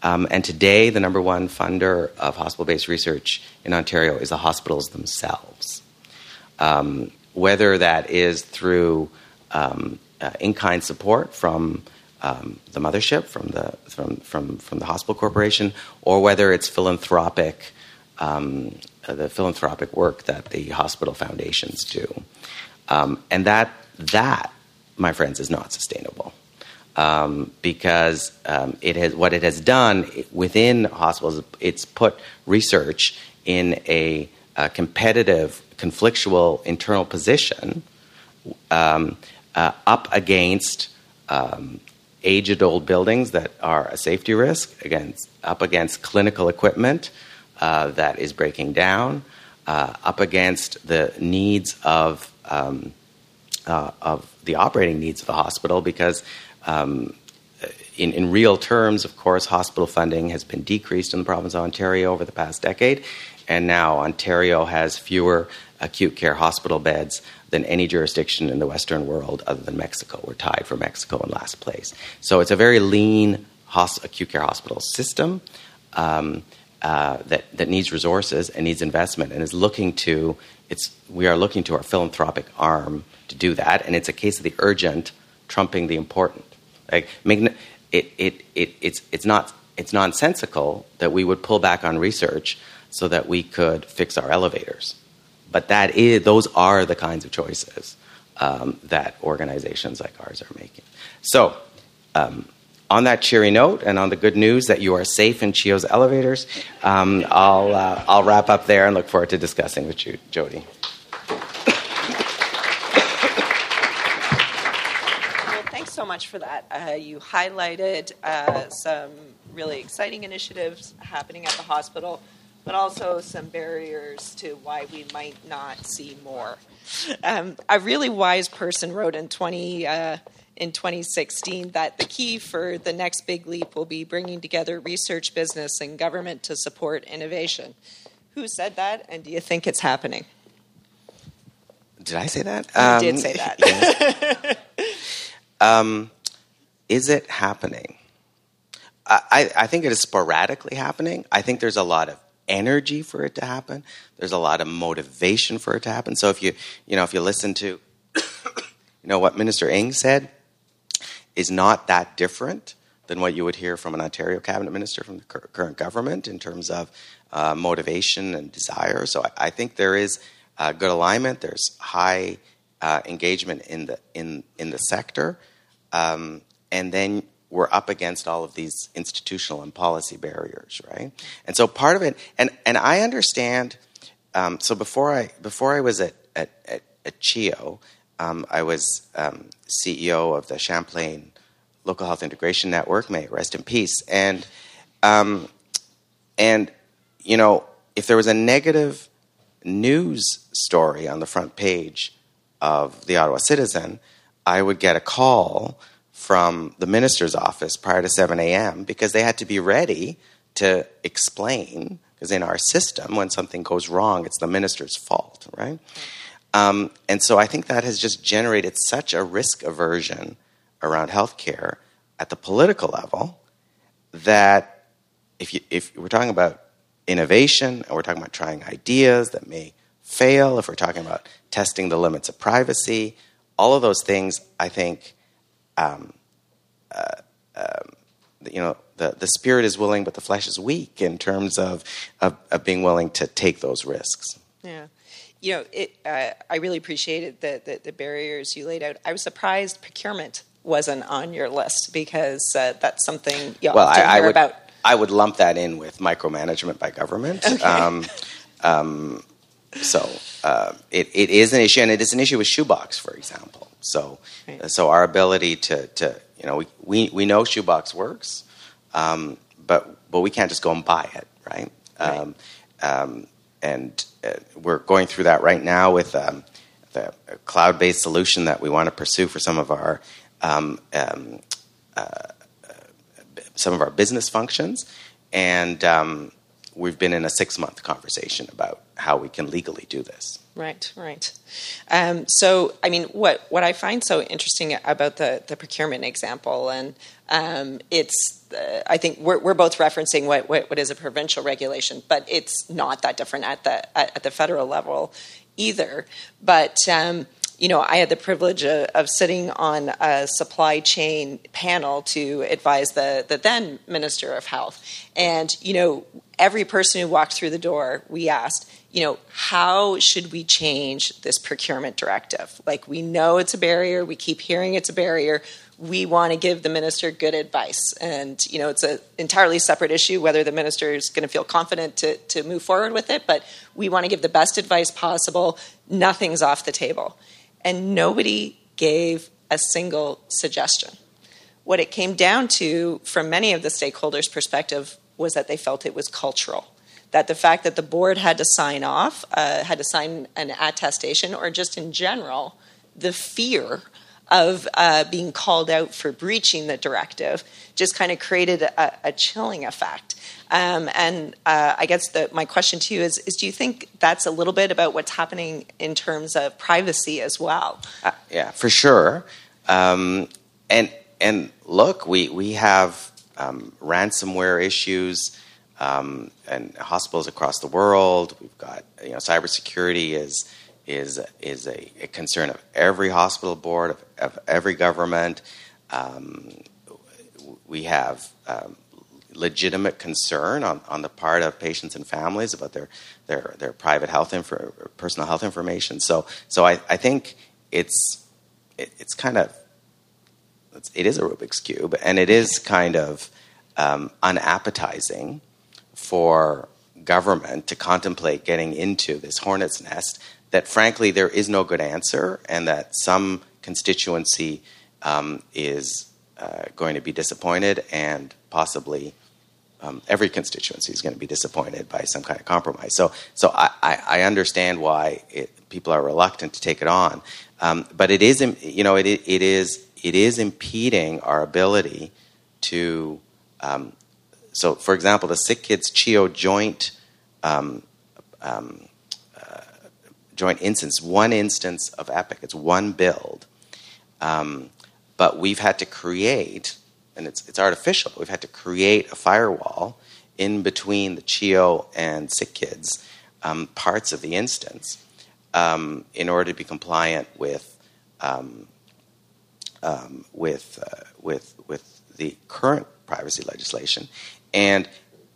Um, and today, the number one funder of hospital-based research in Ontario is the hospitals themselves. Um, whether that is through um, uh, in-kind support from um, the mothership, from the from, from from the hospital corporation, or whether it's philanthropic, um, the philanthropic work that the hospital foundations do. Um, and that, that, my friends, is not sustainable. Um, because um, it has, what it has done within hospitals, it's put research in a, a competitive, conflictual internal position um, uh, up against um, aged old buildings that are a safety risk, against, up against clinical equipment uh, that is breaking down, uh, up against the needs of um, uh, of the operating needs of the hospital because um, in, in real terms, of course, hospital funding has been decreased in the province of Ontario over the past decade, and now Ontario has fewer acute care hospital beds than any jurisdiction in the Western world other than Mexico. We're tied for Mexico in last place. So it's a very lean acute care hospital system um, uh, that, that needs resources and needs investment and is looking to, it's, we are looking to our philanthropic arm to do that. And it's a case of the urgent trumping the important. Like, it, it, it, it's, it's, not, it's nonsensical that we would pull back on research so that we could fix our elevators. But that is, those are the kinds of choices um, that organizations like ours are making. So, um, on that cheery note and on the good news that you are safe in CHEO's elevators, um, I'll, uh, I'll wrap up there and look forward to discussing with you, Jodi. Well, thanks so much for that. Uh, you highlighted uh, some really exciting initiatives happening at the hospital but also some barriers to why we might not see more. Um, a really wise person wrote in 20 uh, in 2016 that the key for the next big leap will be bringing together research, business, and government to support innovation. Who said that, and do you think it's happening? Did I say that? You um, did say that. um, is it happening? I, I think it is sporadically happening. I think there's a lot of energy for it to happen. There's a lot of motivation for it to happen. So if you, you know, if you listen to, you know, what Minister Ng said is not that different than what you would hear from an Ontario cabinet minister from the current government in terms of uh, motivation and desire. So I, I think there is uh, good alignment. There's high uh, engagement in the in in the sector, um, and then we're up against all of these institutional and policy barriers, right? And so part of it, and and I understand. Um, so before I before I was at at, at, at CHEO, um, I was um, CEO of the Champlain Local Health Integration Network. May rest in peace. And um, and you know, if there was a negative news story on the front page of the Ottawa Citizen, I would get a call from the minister's office prior to 7 a.m. because they had to be ready to explain. Because in our system, when something goes wrong, it's the minister's fault, right? Um, and so I think that has just generated such a risk aversion around healthcare at the political level that if, you, if we're talking about innovation and we're talking about trying ideas that may fail, if we're talking about testing the limits of privacy, all of those things, I think, um, uh, um, you know, the, the spirit is willing, but the flesh is weak in terms of, of, of being willing to take those risks. Yeah. You know, it, uh, I really appreciated the, the, the, barriers you laid out. I was surprised procurement wasn't on your list because uh, that's something you well, I, I would, about. I would lump that in with micromanagement by government. Okay. Um, um, so uh, it, it is an issue, and it is an issue with shoebox, for example. So, right. so our ability to, to you know, we, we, we know shoebox works, um, but but we can't just go and buy it, right? right. Um, um, and we're going through that right now with um, the cloud-based solution that we want to pursue for some of our um, um, uh, some of our business functions, and we've been in a six-month conversation about how we can legally do this. Right, right. Um, so, I mean, what what I find so interesting about the the procurement example, and um, it's, uh, I think we're we're both referencing what, what, what is a provincial regulation, but it's not that different at the at, at the federal level either. But um, you know, I had the privilege of, of, sitting on a supply chain panel to advise the, the then Minister of Health. And, you know, every person who walked through the door, we asked, you know, how should we change this procurement directive? Like, we know it's a barrier, we keep hearing it's a barrier. We want to give the minister good advice. And, you know, it's an entirely separate issue whether the minister is going to feel confident to, to move forward with it, but we want to give the best advice possible. Nothing's off the table. And nobody gave a single suggestion. What it came down to, from many of the stakeholders' perspective, was that they felt it was cultural that the fact that the board had to sign off, uh, had to sign an attestation, or just in general, the fear of uh, being called out for breaching the directive just kind of created a, a chilling effect. Um, and uh, I guess the, my question to you is, is do you think that's a little bit about what's happening in terms of privacy as well? Uh, yeah, for sure. Um, and and look, we we have um, ransomware issues um, and hospitals across the world. We've got you know cybersecurity is is is a, a concern of every hospital board of, of every government. Um, we have um, legitimate concern on, on the part of patients and families about their their, their private health info, personal health information. So so I, I think it's it, it's kind of it's, it is a Rubik's cube, and it is kind of um, unappetizing for government to contemplate getting into this hornet's nest. That frankly there is no good answer, and that some constituency um, is uh, going to be disappointed and possibly um, every constituency is going to be disappointed by some kind of compromise. So, so I, I, understand why it, people are reluctant to take it on, um, but it is, you know, it, it is it is impeding our ability to. Um, so, for example, the SickKids CHEO joint um, um, uh, joint instance, one instance of Epic. It's one build, um, but we've had to create and it's, it's artificial. We've had to create a firewall in between the CHEO and SickKids um, parts of the instance um, in order to be compliant with um with uh, with with the current privacy legislation, and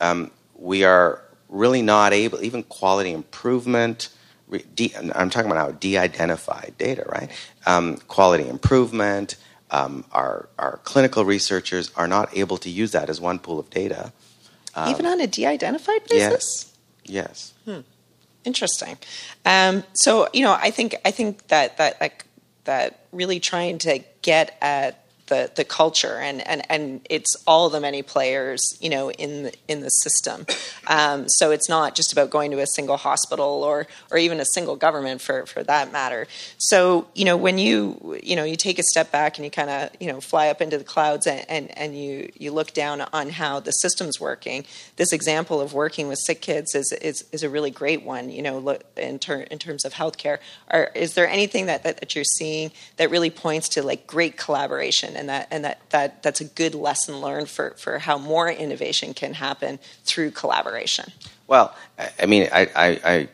um, we are really not able even quality improvement. De- I'm talking about now de-identified data, right? Um, quality improvement, um, our, our clinical researchers are not able to use that as one pool of data. Um, Even on a de identified basis? Yes. Yes. Hmm. Interesting. Um, so, you know, I think, I think that, that, like, that really trying to get at the, the culture and, and, and it's all the many players you know in the, in the system. Um, so it's not just about going to a single hospital or or even a single government for, for that matter. So you know when you you know you take a step back and you kind of you know fly up into the clouds and, and, and you you look down on how the system's working. This example of working with SickKids is is, is a really great one you know in, ter- in terms of healthcare. Are, is there anything that, that, that you're seeing that really points to like great collaboration and that and that, that that's a good lesson learned for, for how more innovation can happen through collaboration. Well, I mean, I, I, I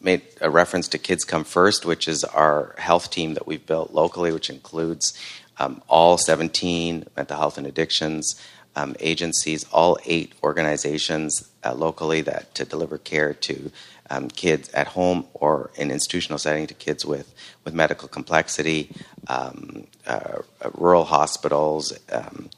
made a reference to Kids Come First, which is our health team that we've built locally, which includes um, all 17 mental health and addictions um, agencies, all eight organizations uh, locally that to deliver care to um, kids at home or in institutional setting to kids with, with medical complexity, um, uh, rural hospitals, um,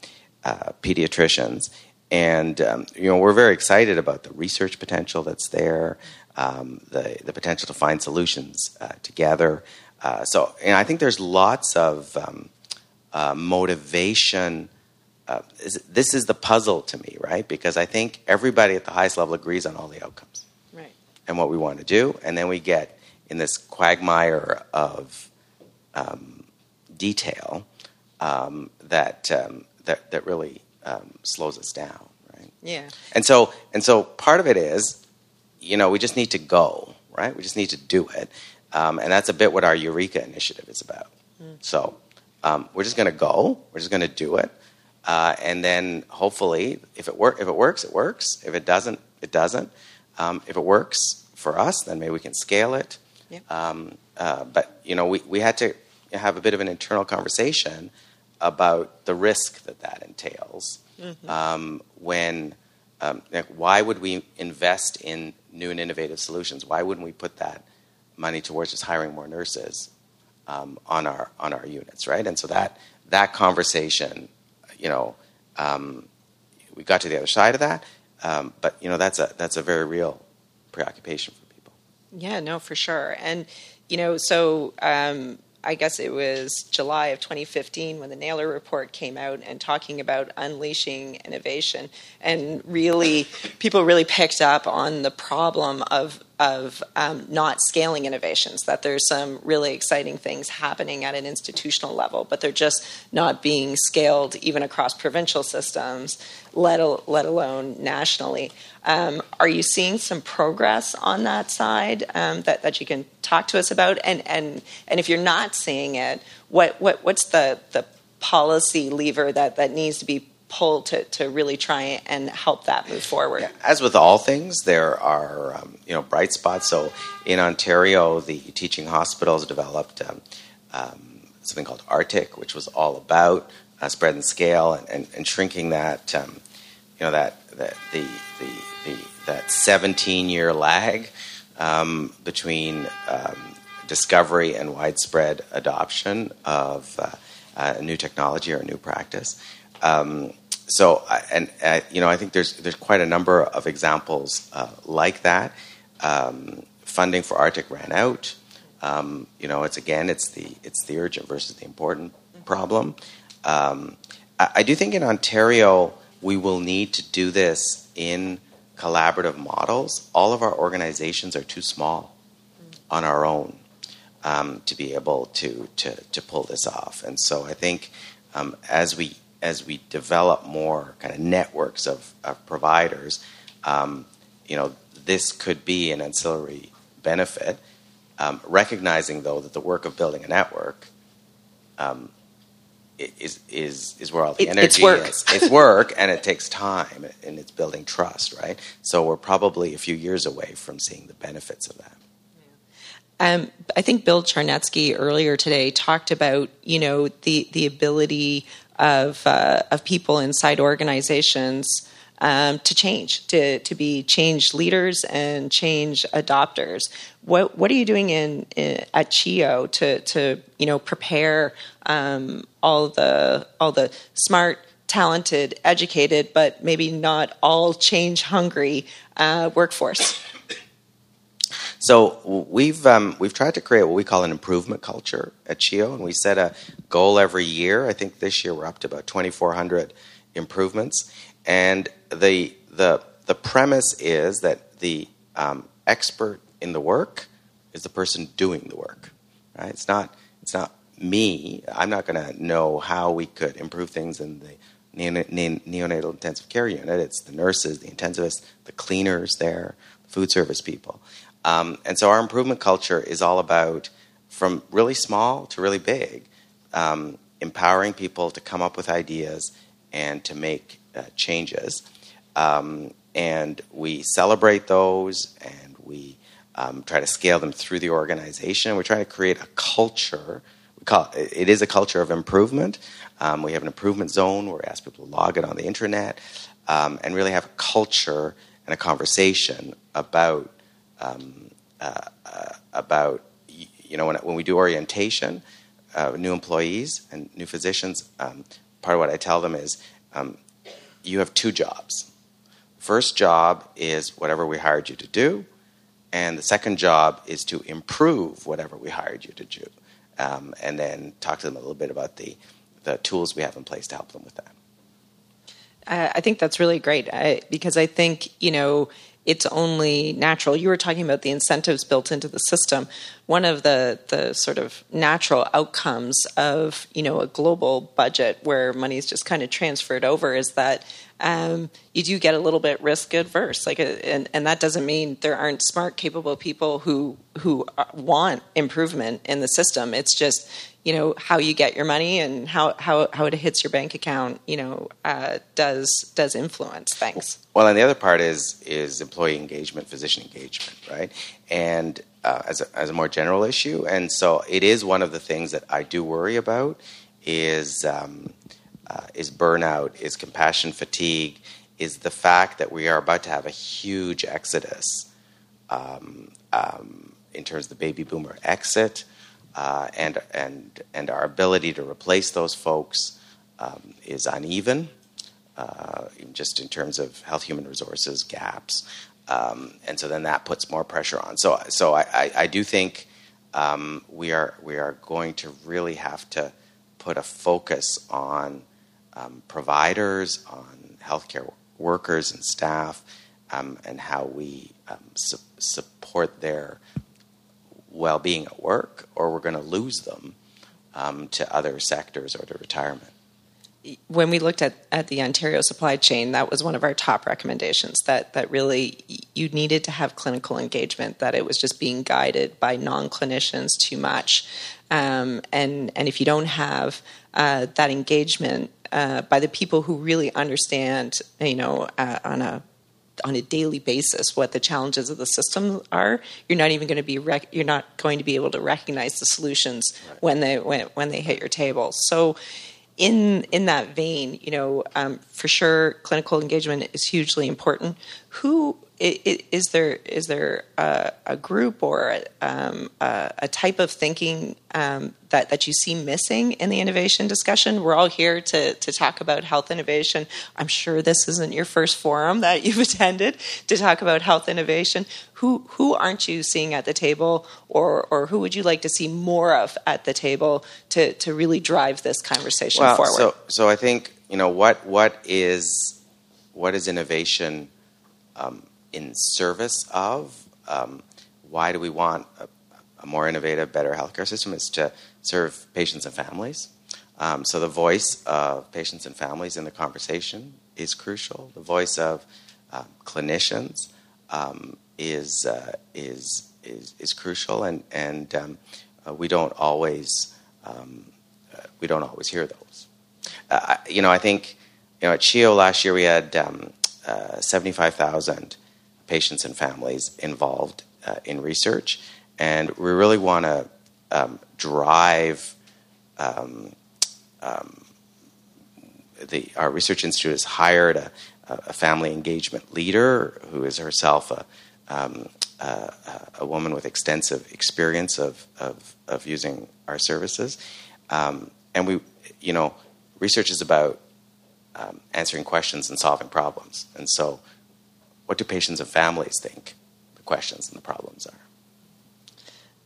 uh, pediatricians. And um, you know we're very excited about the research potential that's there, um, the the potential to find solutions uh, together. Uh, so, and I think there's lots of um, uh, motivation. Uh, this is the puzzle to me, right? Because I think everybody at the highest level agrees on all the outcomes and what we want to do, and then we get in this quagmire of um, detail um, that, um, that that really um, slows us down, right? Yeah. And so and so part of it is, you know, we just need to go, right? We just need to do it, um, and that's a bit what our Eureka initiative is about. Mm. So um, we're just going to go. We're just going to do it. Uh, and then hopefully, if it work, if it works, it works. If it doesn't, it doesn't. Um, if it works for us, then maybe we can scale it. Yeah. Um, uh, but you know, we, we had to have a bit of an internal conversation about the risk that that entails. Mm-hmm. Um, when um, like, why would we invest in new and innovative solutions? Why wouldn't we put that money towards just hiring more nurses um, on our on our units, right? And so that that conversation, you know, um, we got to the other side of that. Um, but you know that's a that's a very real preoccupation for people. Yeah, no, for sure. And you know, so um, I guess it was July of 2015 when the Naylor report came out and talking about unleashing innovation, and really people really picked up on the problem of of um, not scaling innovations, that there's some really exciting things happening at an institutional level, but they're just not being scaled even across provincial systems, let, let alone nationally. Um, are you seeing some progress on that side um, that, that you can talk to us about? And, and, and if you're not seeing it, what, what, what's the, the policy lever that, that needs to be pull to, to really try and help that move forward. Yeah. As with all things, there are um, you know bright spots. So in Ontario, the teaching hospitals developed um, um, something called ARTIC, which was all about uh, spread and scale and, and, and shrinking that um, you know that, that the, the, the that 17 year lag um, between um, discovery and widespread adoption of uh, a new technology or a new practice. Um, so, and uh, you know, I think there's there's quite a number of examples uh, like that. Um, funding for ARTIC ran out. Um, you know, it's again, it's the it's the urgent versus the important problem. Um, I, I, do think in Ontario we will need to do this in collaborative models. All of our organizations are too small on our own um, to be able to, to to pull this off, and so I think um, as we as we develop more kind of networks of, of providers, um, you know, this could be an ancillary benefit. Um, recognizing though that the work of building a network um, is is is where all the it, energy it's work. is. It's work, and it takes time, and it's building trust, right? So we're probably a few years away from seeing the benefits of that. Um, I think Bill Charnetski earlier today talked about you know the the ability of, uh, of people inside organizations um, to change, to, to be change leaders and change adopters. What, what are you doing in, in at CHEO to, to you know, prepare um, all, the, all the smart, talented, educated, but maybe not all change hungry uh, workforce? So we've um, we've tried to create what we call an improvement culture at CHEO, and we set a goal every year. I think this year we're up to about 2,400 improvements, and the the the premise is that the um, expert in the work is the person doing the work. Right? It's not it's not me. I'm not going to know how we could improve things in the neonatal intensive care unit. It's the nurses, the intensivists, the cleaners there, food service people. Um, and so our improvement culture is all about from really small to really big, um, empowering people to come up with ideas and to make uh, changes. Um, and we celebrate those and we um, try to scale them through the organization. We're trying to create a culture. We call it, it is a culture of improvement. Um, we have an improvement zone where we ask people to log it on the internet um, and really have a culture and a conversation about um, uh, uh, about you know when, when we do orientation, uh, new employees and new physicians. Um, part of what I tell them is um, you have two jobs. First job is whatever we hired you to do, and the second job is to improve whatever we hired you to do. Um, and then talk to them a little bit about the the tools we have in place to help them with that. I think that's really great I, because I think you know it's only natural. You were talking about the incentives built into the system. One of the the sort of natural outcomes of you know a global budget where money is just kind of transferred over is that um, you do get a little bit risk adverse. Like, and, and that doesn't mean there aren't smart, capable people who who uh, want improvement in the system. It's just you know how you get your money and how how, how it hits your bank account you know uh, does does influence. Things well and the other part is is employee engagement physician engagement right? And uh, as, a, as a more general issue and so it is one of the things that i do worry about is um, uh, is burnout is compassion fatigue is the fact that we are about to have a huge exodus um, um, in terms of the baby boomer exit uh, and and and our ability to replace those folks um, is uneven, uh, just in terms of health human resources gaps, um, and so then that puts more pressure on. So so I, I, I do think um, we are we are going to really have to put a focus on um, providers, on healthcare workers and staff, um, and how we um, su- support their well-being at work, or we're going to lose them um, to other sectors or to retirement. When we looked at, at the Ontario supply chain, that was one of our top recommendations. That that really you needed to have clinical engagement. That it was just being guided by non-clinicians too much, um, and and if you don't have uh, that engagement uh, by the people who really understand, you know, uh, on a on a daily basis what the challenges of the system are, you're not even going to be rec- you're not going to be able to recognize the solutions right. when they when, when they hit your table. So, in in that vein, you know, um, for sure, clinical engagement is hugely important. Who is there is there a, a group or um, a, a, type of thinking um, that that you see missing in the innovation discussion? We're all here to to talk about health innovation. I'm sure this isn't your first forum that you've attended to talk about health innovation. Who who aren't you seeing at the table, or or who would you like to see more of at the table to to really drive this conversation well, forward? So so I think you know what what is what is innovation. Um, in service of. Um, why do we want a, a, more innovative, better healthcare system? Is to serve patients and families. Um, so the voice of patients and families in the conversation is crucial. The voice of uh, clinicians um, is, uh, is, is is crucial, and and um, uh, we don't always um, uh, we don't always hear those. Uh, you know, I think you know at CHEO last year we had um, uh, seventy five thousand patients and families involved uh, in research. And we really want to um, drive um, um, the, our research institute has hired a, a, family engagement leader who is herself a, um, a, a woman with extensive experience of, of, of using our services. Um, and we, you know, research is about um, answering questions and solving problems. And so what do patients and families think the questions and the problems are?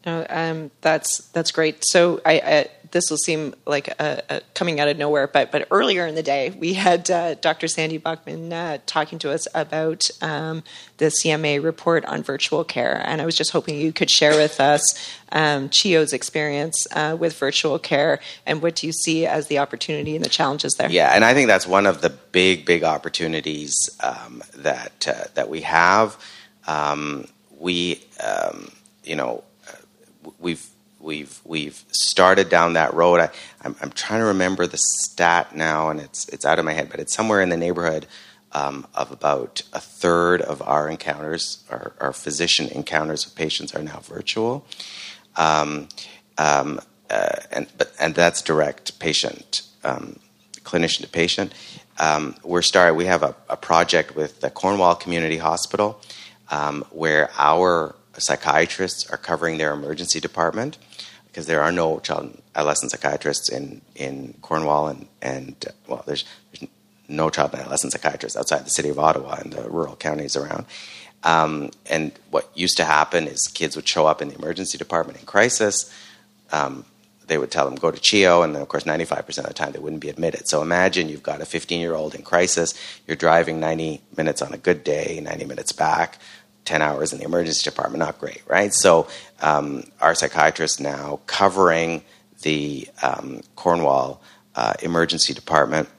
No, um, that's that's great. So I, I, this will seem like a, a coming out of nowhere, but but earlier in the day we had uh, Dr. Sandy Buchman uh, talking to us about um, the CMA report on virtual care, and I was just hoping you could share with us um, CHEO's experience uh, with virtual care and what do you see as the opportunity and the challenges there. Yeah, and I think that's one of the big big opportunities um, that uh, that we have. Um, we um, you know we've we've we've started down that road. I, I'm, I'm trying to remember the stat now, and it's it's out of my head, but it's somewhere in the neighborhood um, of about a third of our encounters, our, our, physician encounters with patients, are now virtual, um, um, uh, and but and that's direct patient, um, clinician to patient. Um, we're starting. We have a, a, project with the Cornwall Community Hospital um, where our psychiatrists are covering their emergency department because there are no child and adolescent psychiatrists in, in Cornwall and, and well, there's, there's no child and adolescent psychiatrists outside the city of Ottawa and the rural counties around. Um, and what used to happen is kids would show up in the emergency department in crisis. Um, they would tell them go to CHEO, and then of course 95% of the time they wouldn't be admitted. So imagine you've got a 15 year old in crisis. You're driving 90 minutes on a good day, 90 minutes back 10 hours in the emergency department, not great, right? So um, our psychiatrists now covering the um, Cornwall uh, emergency department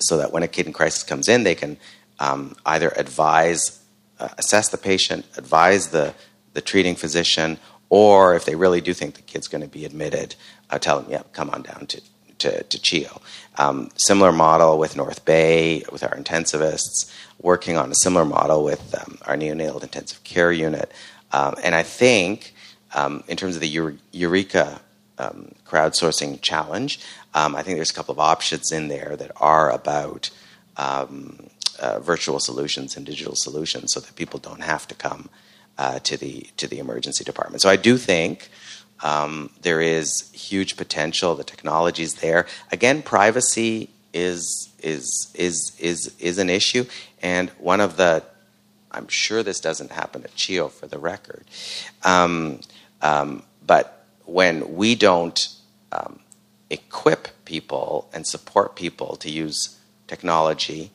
so that when a kid in crisis comes in, they can um, either advise, uh, assess the patient, advise the, the treating physician, or if they really do think the kid's going to be admitted, uh, tell them, yeah, come on down to, to, to CHEO. Um, similar model with North Bay, with our intensivists working on a similar model with um, our neonatal intensive care unit. Um, and I think, um, in terms of the Eureka um, crowdsourcing challenge, um, I think there's a couple of options in there that are about um, uh, virtual solutions and digital solutions, so that people don't have to come uh, to the to the emergency department. So I do think. there is huge potential. The technology is there. Again, privacy is is is is is an issue. And one of the I'm sure this doesn't happen at CHEO for the record, um, but when we don't um, equip people and support people to use technology,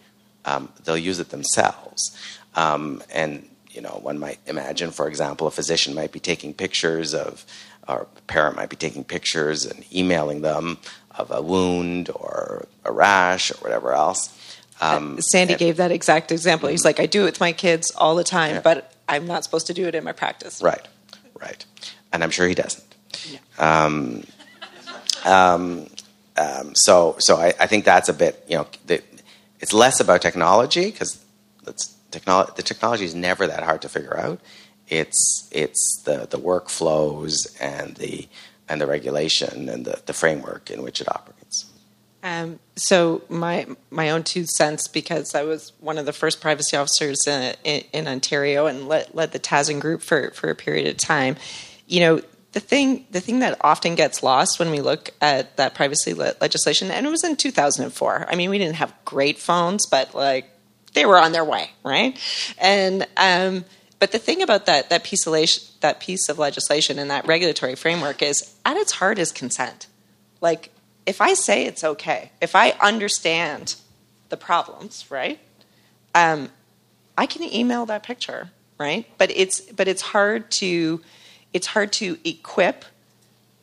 um, they'll use it themselves. Um, and you know, one might imagine, for example, a physician might be taking pictures of, or a parent might be taking pictures and emailing them of a wound or a rash or whatever else. Um, Sandy and, gave that exact example. He's like, I do it with my kids all the time, yeah. but I'm not supposed to do it in my practice. Right, right. And I'm sure he doesn't. Yeah. Um, um, um, so, so I, I, think that's a bit, you know, the, it's less about technology because technolo- the technology is never that hard to figure out. It's it's the, the workflows and the and the regulation and the, the framework in which it operates. Um, so my my own two cents, because I was one of the first privacy officers in, in, in Ontario and led, led the TASN group for, for a period of time. You know, the thing the thing that often gets lost when we look at that privacy le- legislation, and it was in 2004. I mean, we didn't have great phones, but like they were on their way, right? And um, but the thing about that that piece of that piece of legislation and that regulatory framework is, at its heart, is consent. Like, if I say it's okay, if I understand the problems, right? Um, I can email that picture, right? But it's but it's hard to it's hard to equip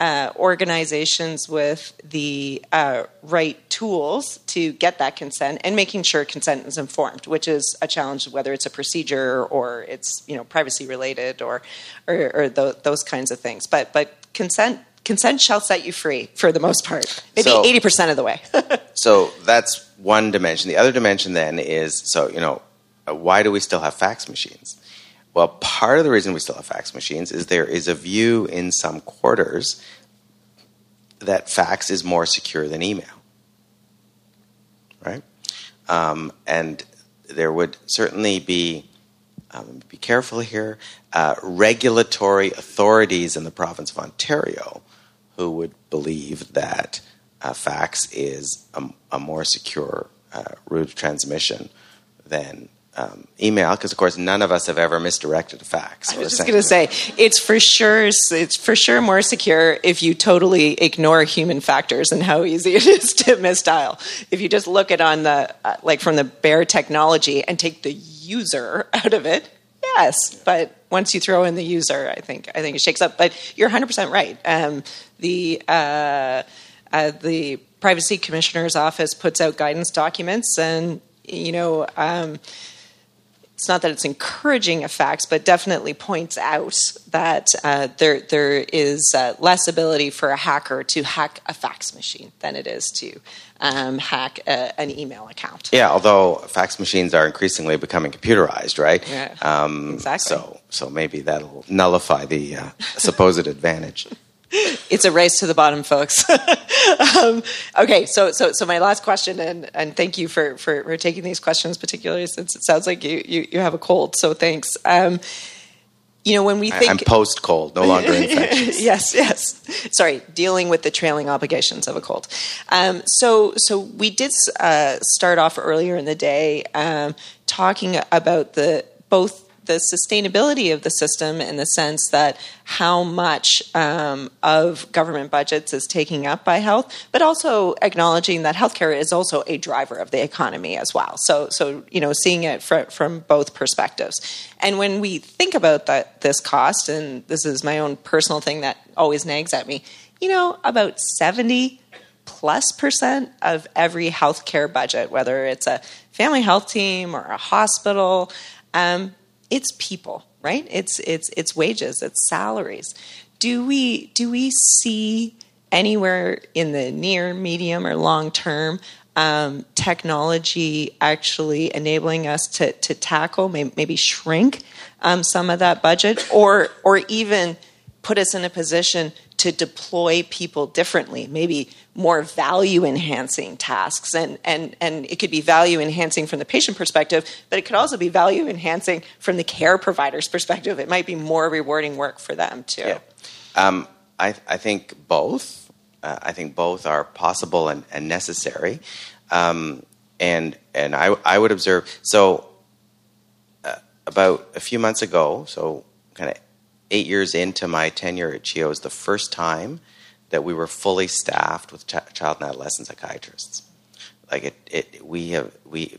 uh, organizations with the uh, right tools to get that consent and making sure consent is informed, which is a challenge whether it's a procedure or it's you know privacy related or or, or th- those kinds of things. But but consent consent shall set you free for the most part, maybe eighty so, percent of the way. so that's one dimension. The other dimension then is so you know why do we still have fax machines? Well, part of the reason we still have fax machines is there is a view in some quarters that fax is more secure than email. Right? Um, and there would certainly be, um, be careful here, uh, regulatory authorities in the province of Ontario who would believe that uh, fax is a, a more secure uh, route of transmission than um, email because, of course, none of us have ever misdirected a fax. I was just going to say it's for sure it's for sure more secure if you totally ignore human factors and how easy it is to misdial. If you just look at on the uh, like from the bare technology and take the user out of it, yes. But once you throw in the user, I think I think it shakes up. But you're 100 percent right. Um, the uh, uh, the privacy commissioner's office puts out guidance documents and you know. Um, it's not that it's encouraging effects, but definitely points out that uh, there there is uh, less ability for a hacker to hack a fax machine than it is to um, hack a, an email account. Yeah, although fax machines are increasingly becoming computerized, right? Yeah, um, exactly. So so maybe that'll nullify the uh, supposed advantage. It's a race to the bottom, folks. um, okay, so so so my last question, and and thank you for, for, for taking these questions, particularly since it sounds like you you, you have a cold. So thanks. Um, you know when we think I'm post cold, no longer infectious. yes, yes. Sorry, dealing with the trailing obligations of a cold. Um, so so we did uh, start off earlier in the day um, talking about the both the sustainability of the system in the sense that how much um, of government budgets is taking up by health, but also acknowledging that healthcare is also a driver of the economy as well. So, so you know, seeing it fr- from both perspectives. And when we think about that, this cost, and this is my own personal thing that always nags at me, you know, about seventy plus percent of every healthcare budget, whether it's a family health team or a hospital. Um, it's people, right? It's it's it's wages, it's salaries. Do we do we see anywhere in the near, medium, or long term um, technology actually enabling us to to tackle maybe, maybe shrink um, some of that budget, or or even put us in a position to deploy people differently, maybe more value enhancing tasks. And, and, and it could be value enhancing from the patient perspective, but it could also be value enhancing from the care provider's perspective. It might be more rewarding work for them too. Yeah. Um, I, I think both. Uh, I think both are possible and, and necessary. Um, and and I, I would observe so uh, about a few months ago, so kind of eight years into my tenure at CHEO, is the first time that we were fully staffed with ch- child and adolescent psychiatrists. Like it, it, we have we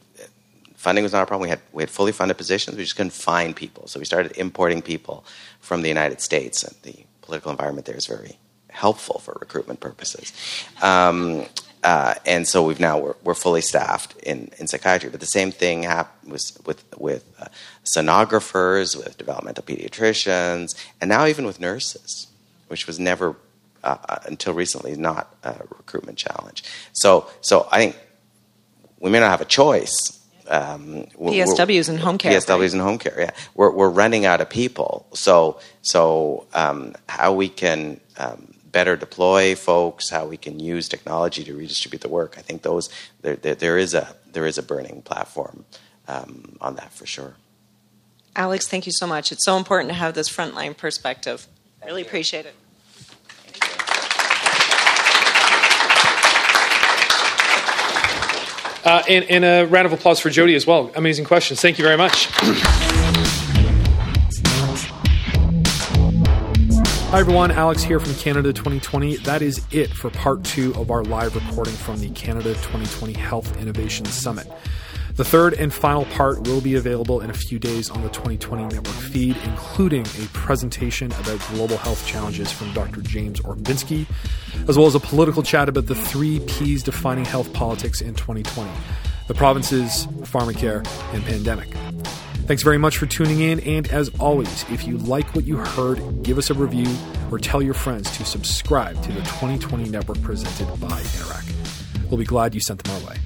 funding was not a problem. We had we had fully funded positions. We just couldn't find people, so we started importing people from the United States. And the political environment there is very helpful for recruitment purposes. Um, uh, and so we've now we're, we're, fully staffed in, in psychiatry. But the same thing happened with with, with uh, sonographers, with developmental pediatricians, and now even with nurses, which was never uh, uh until recently not a recruitment challenge. So so I think we may not have a choice. Um, PSWs and home care. PSWs right? and home care. Yeah, we're we're running out of people. So so um, how we can um, better deploy folks, how we can use technology to redistribute the work. I think those there, there, there is a there is a burning platform um, on that for sure. Alex, thank you so much. It's so important to have this frontline perspective. Thank really you. appreciate it. Uh, and, and, a round of applause for Jodi as well. Amazing questions. Thank you very much. Hi, everyone. Alex here from Canada 2020. That is it for part two of our live recording from the Canada 2020 Health Innovation Summit. The third and final part will be available in a few days on the 2020 Network feed, including a presentation about global health challenges from Dr. James Orbinski, as well as a political chat about the three P's defining health politics in 2020 the provinces, pharmacare, and pandemic. Thanks very much for tuning in. And as always, if you like what you heard, give us a review or tell your friends to subscribe to the 2020 network presented by Interact. We'll be glad you sent them our way.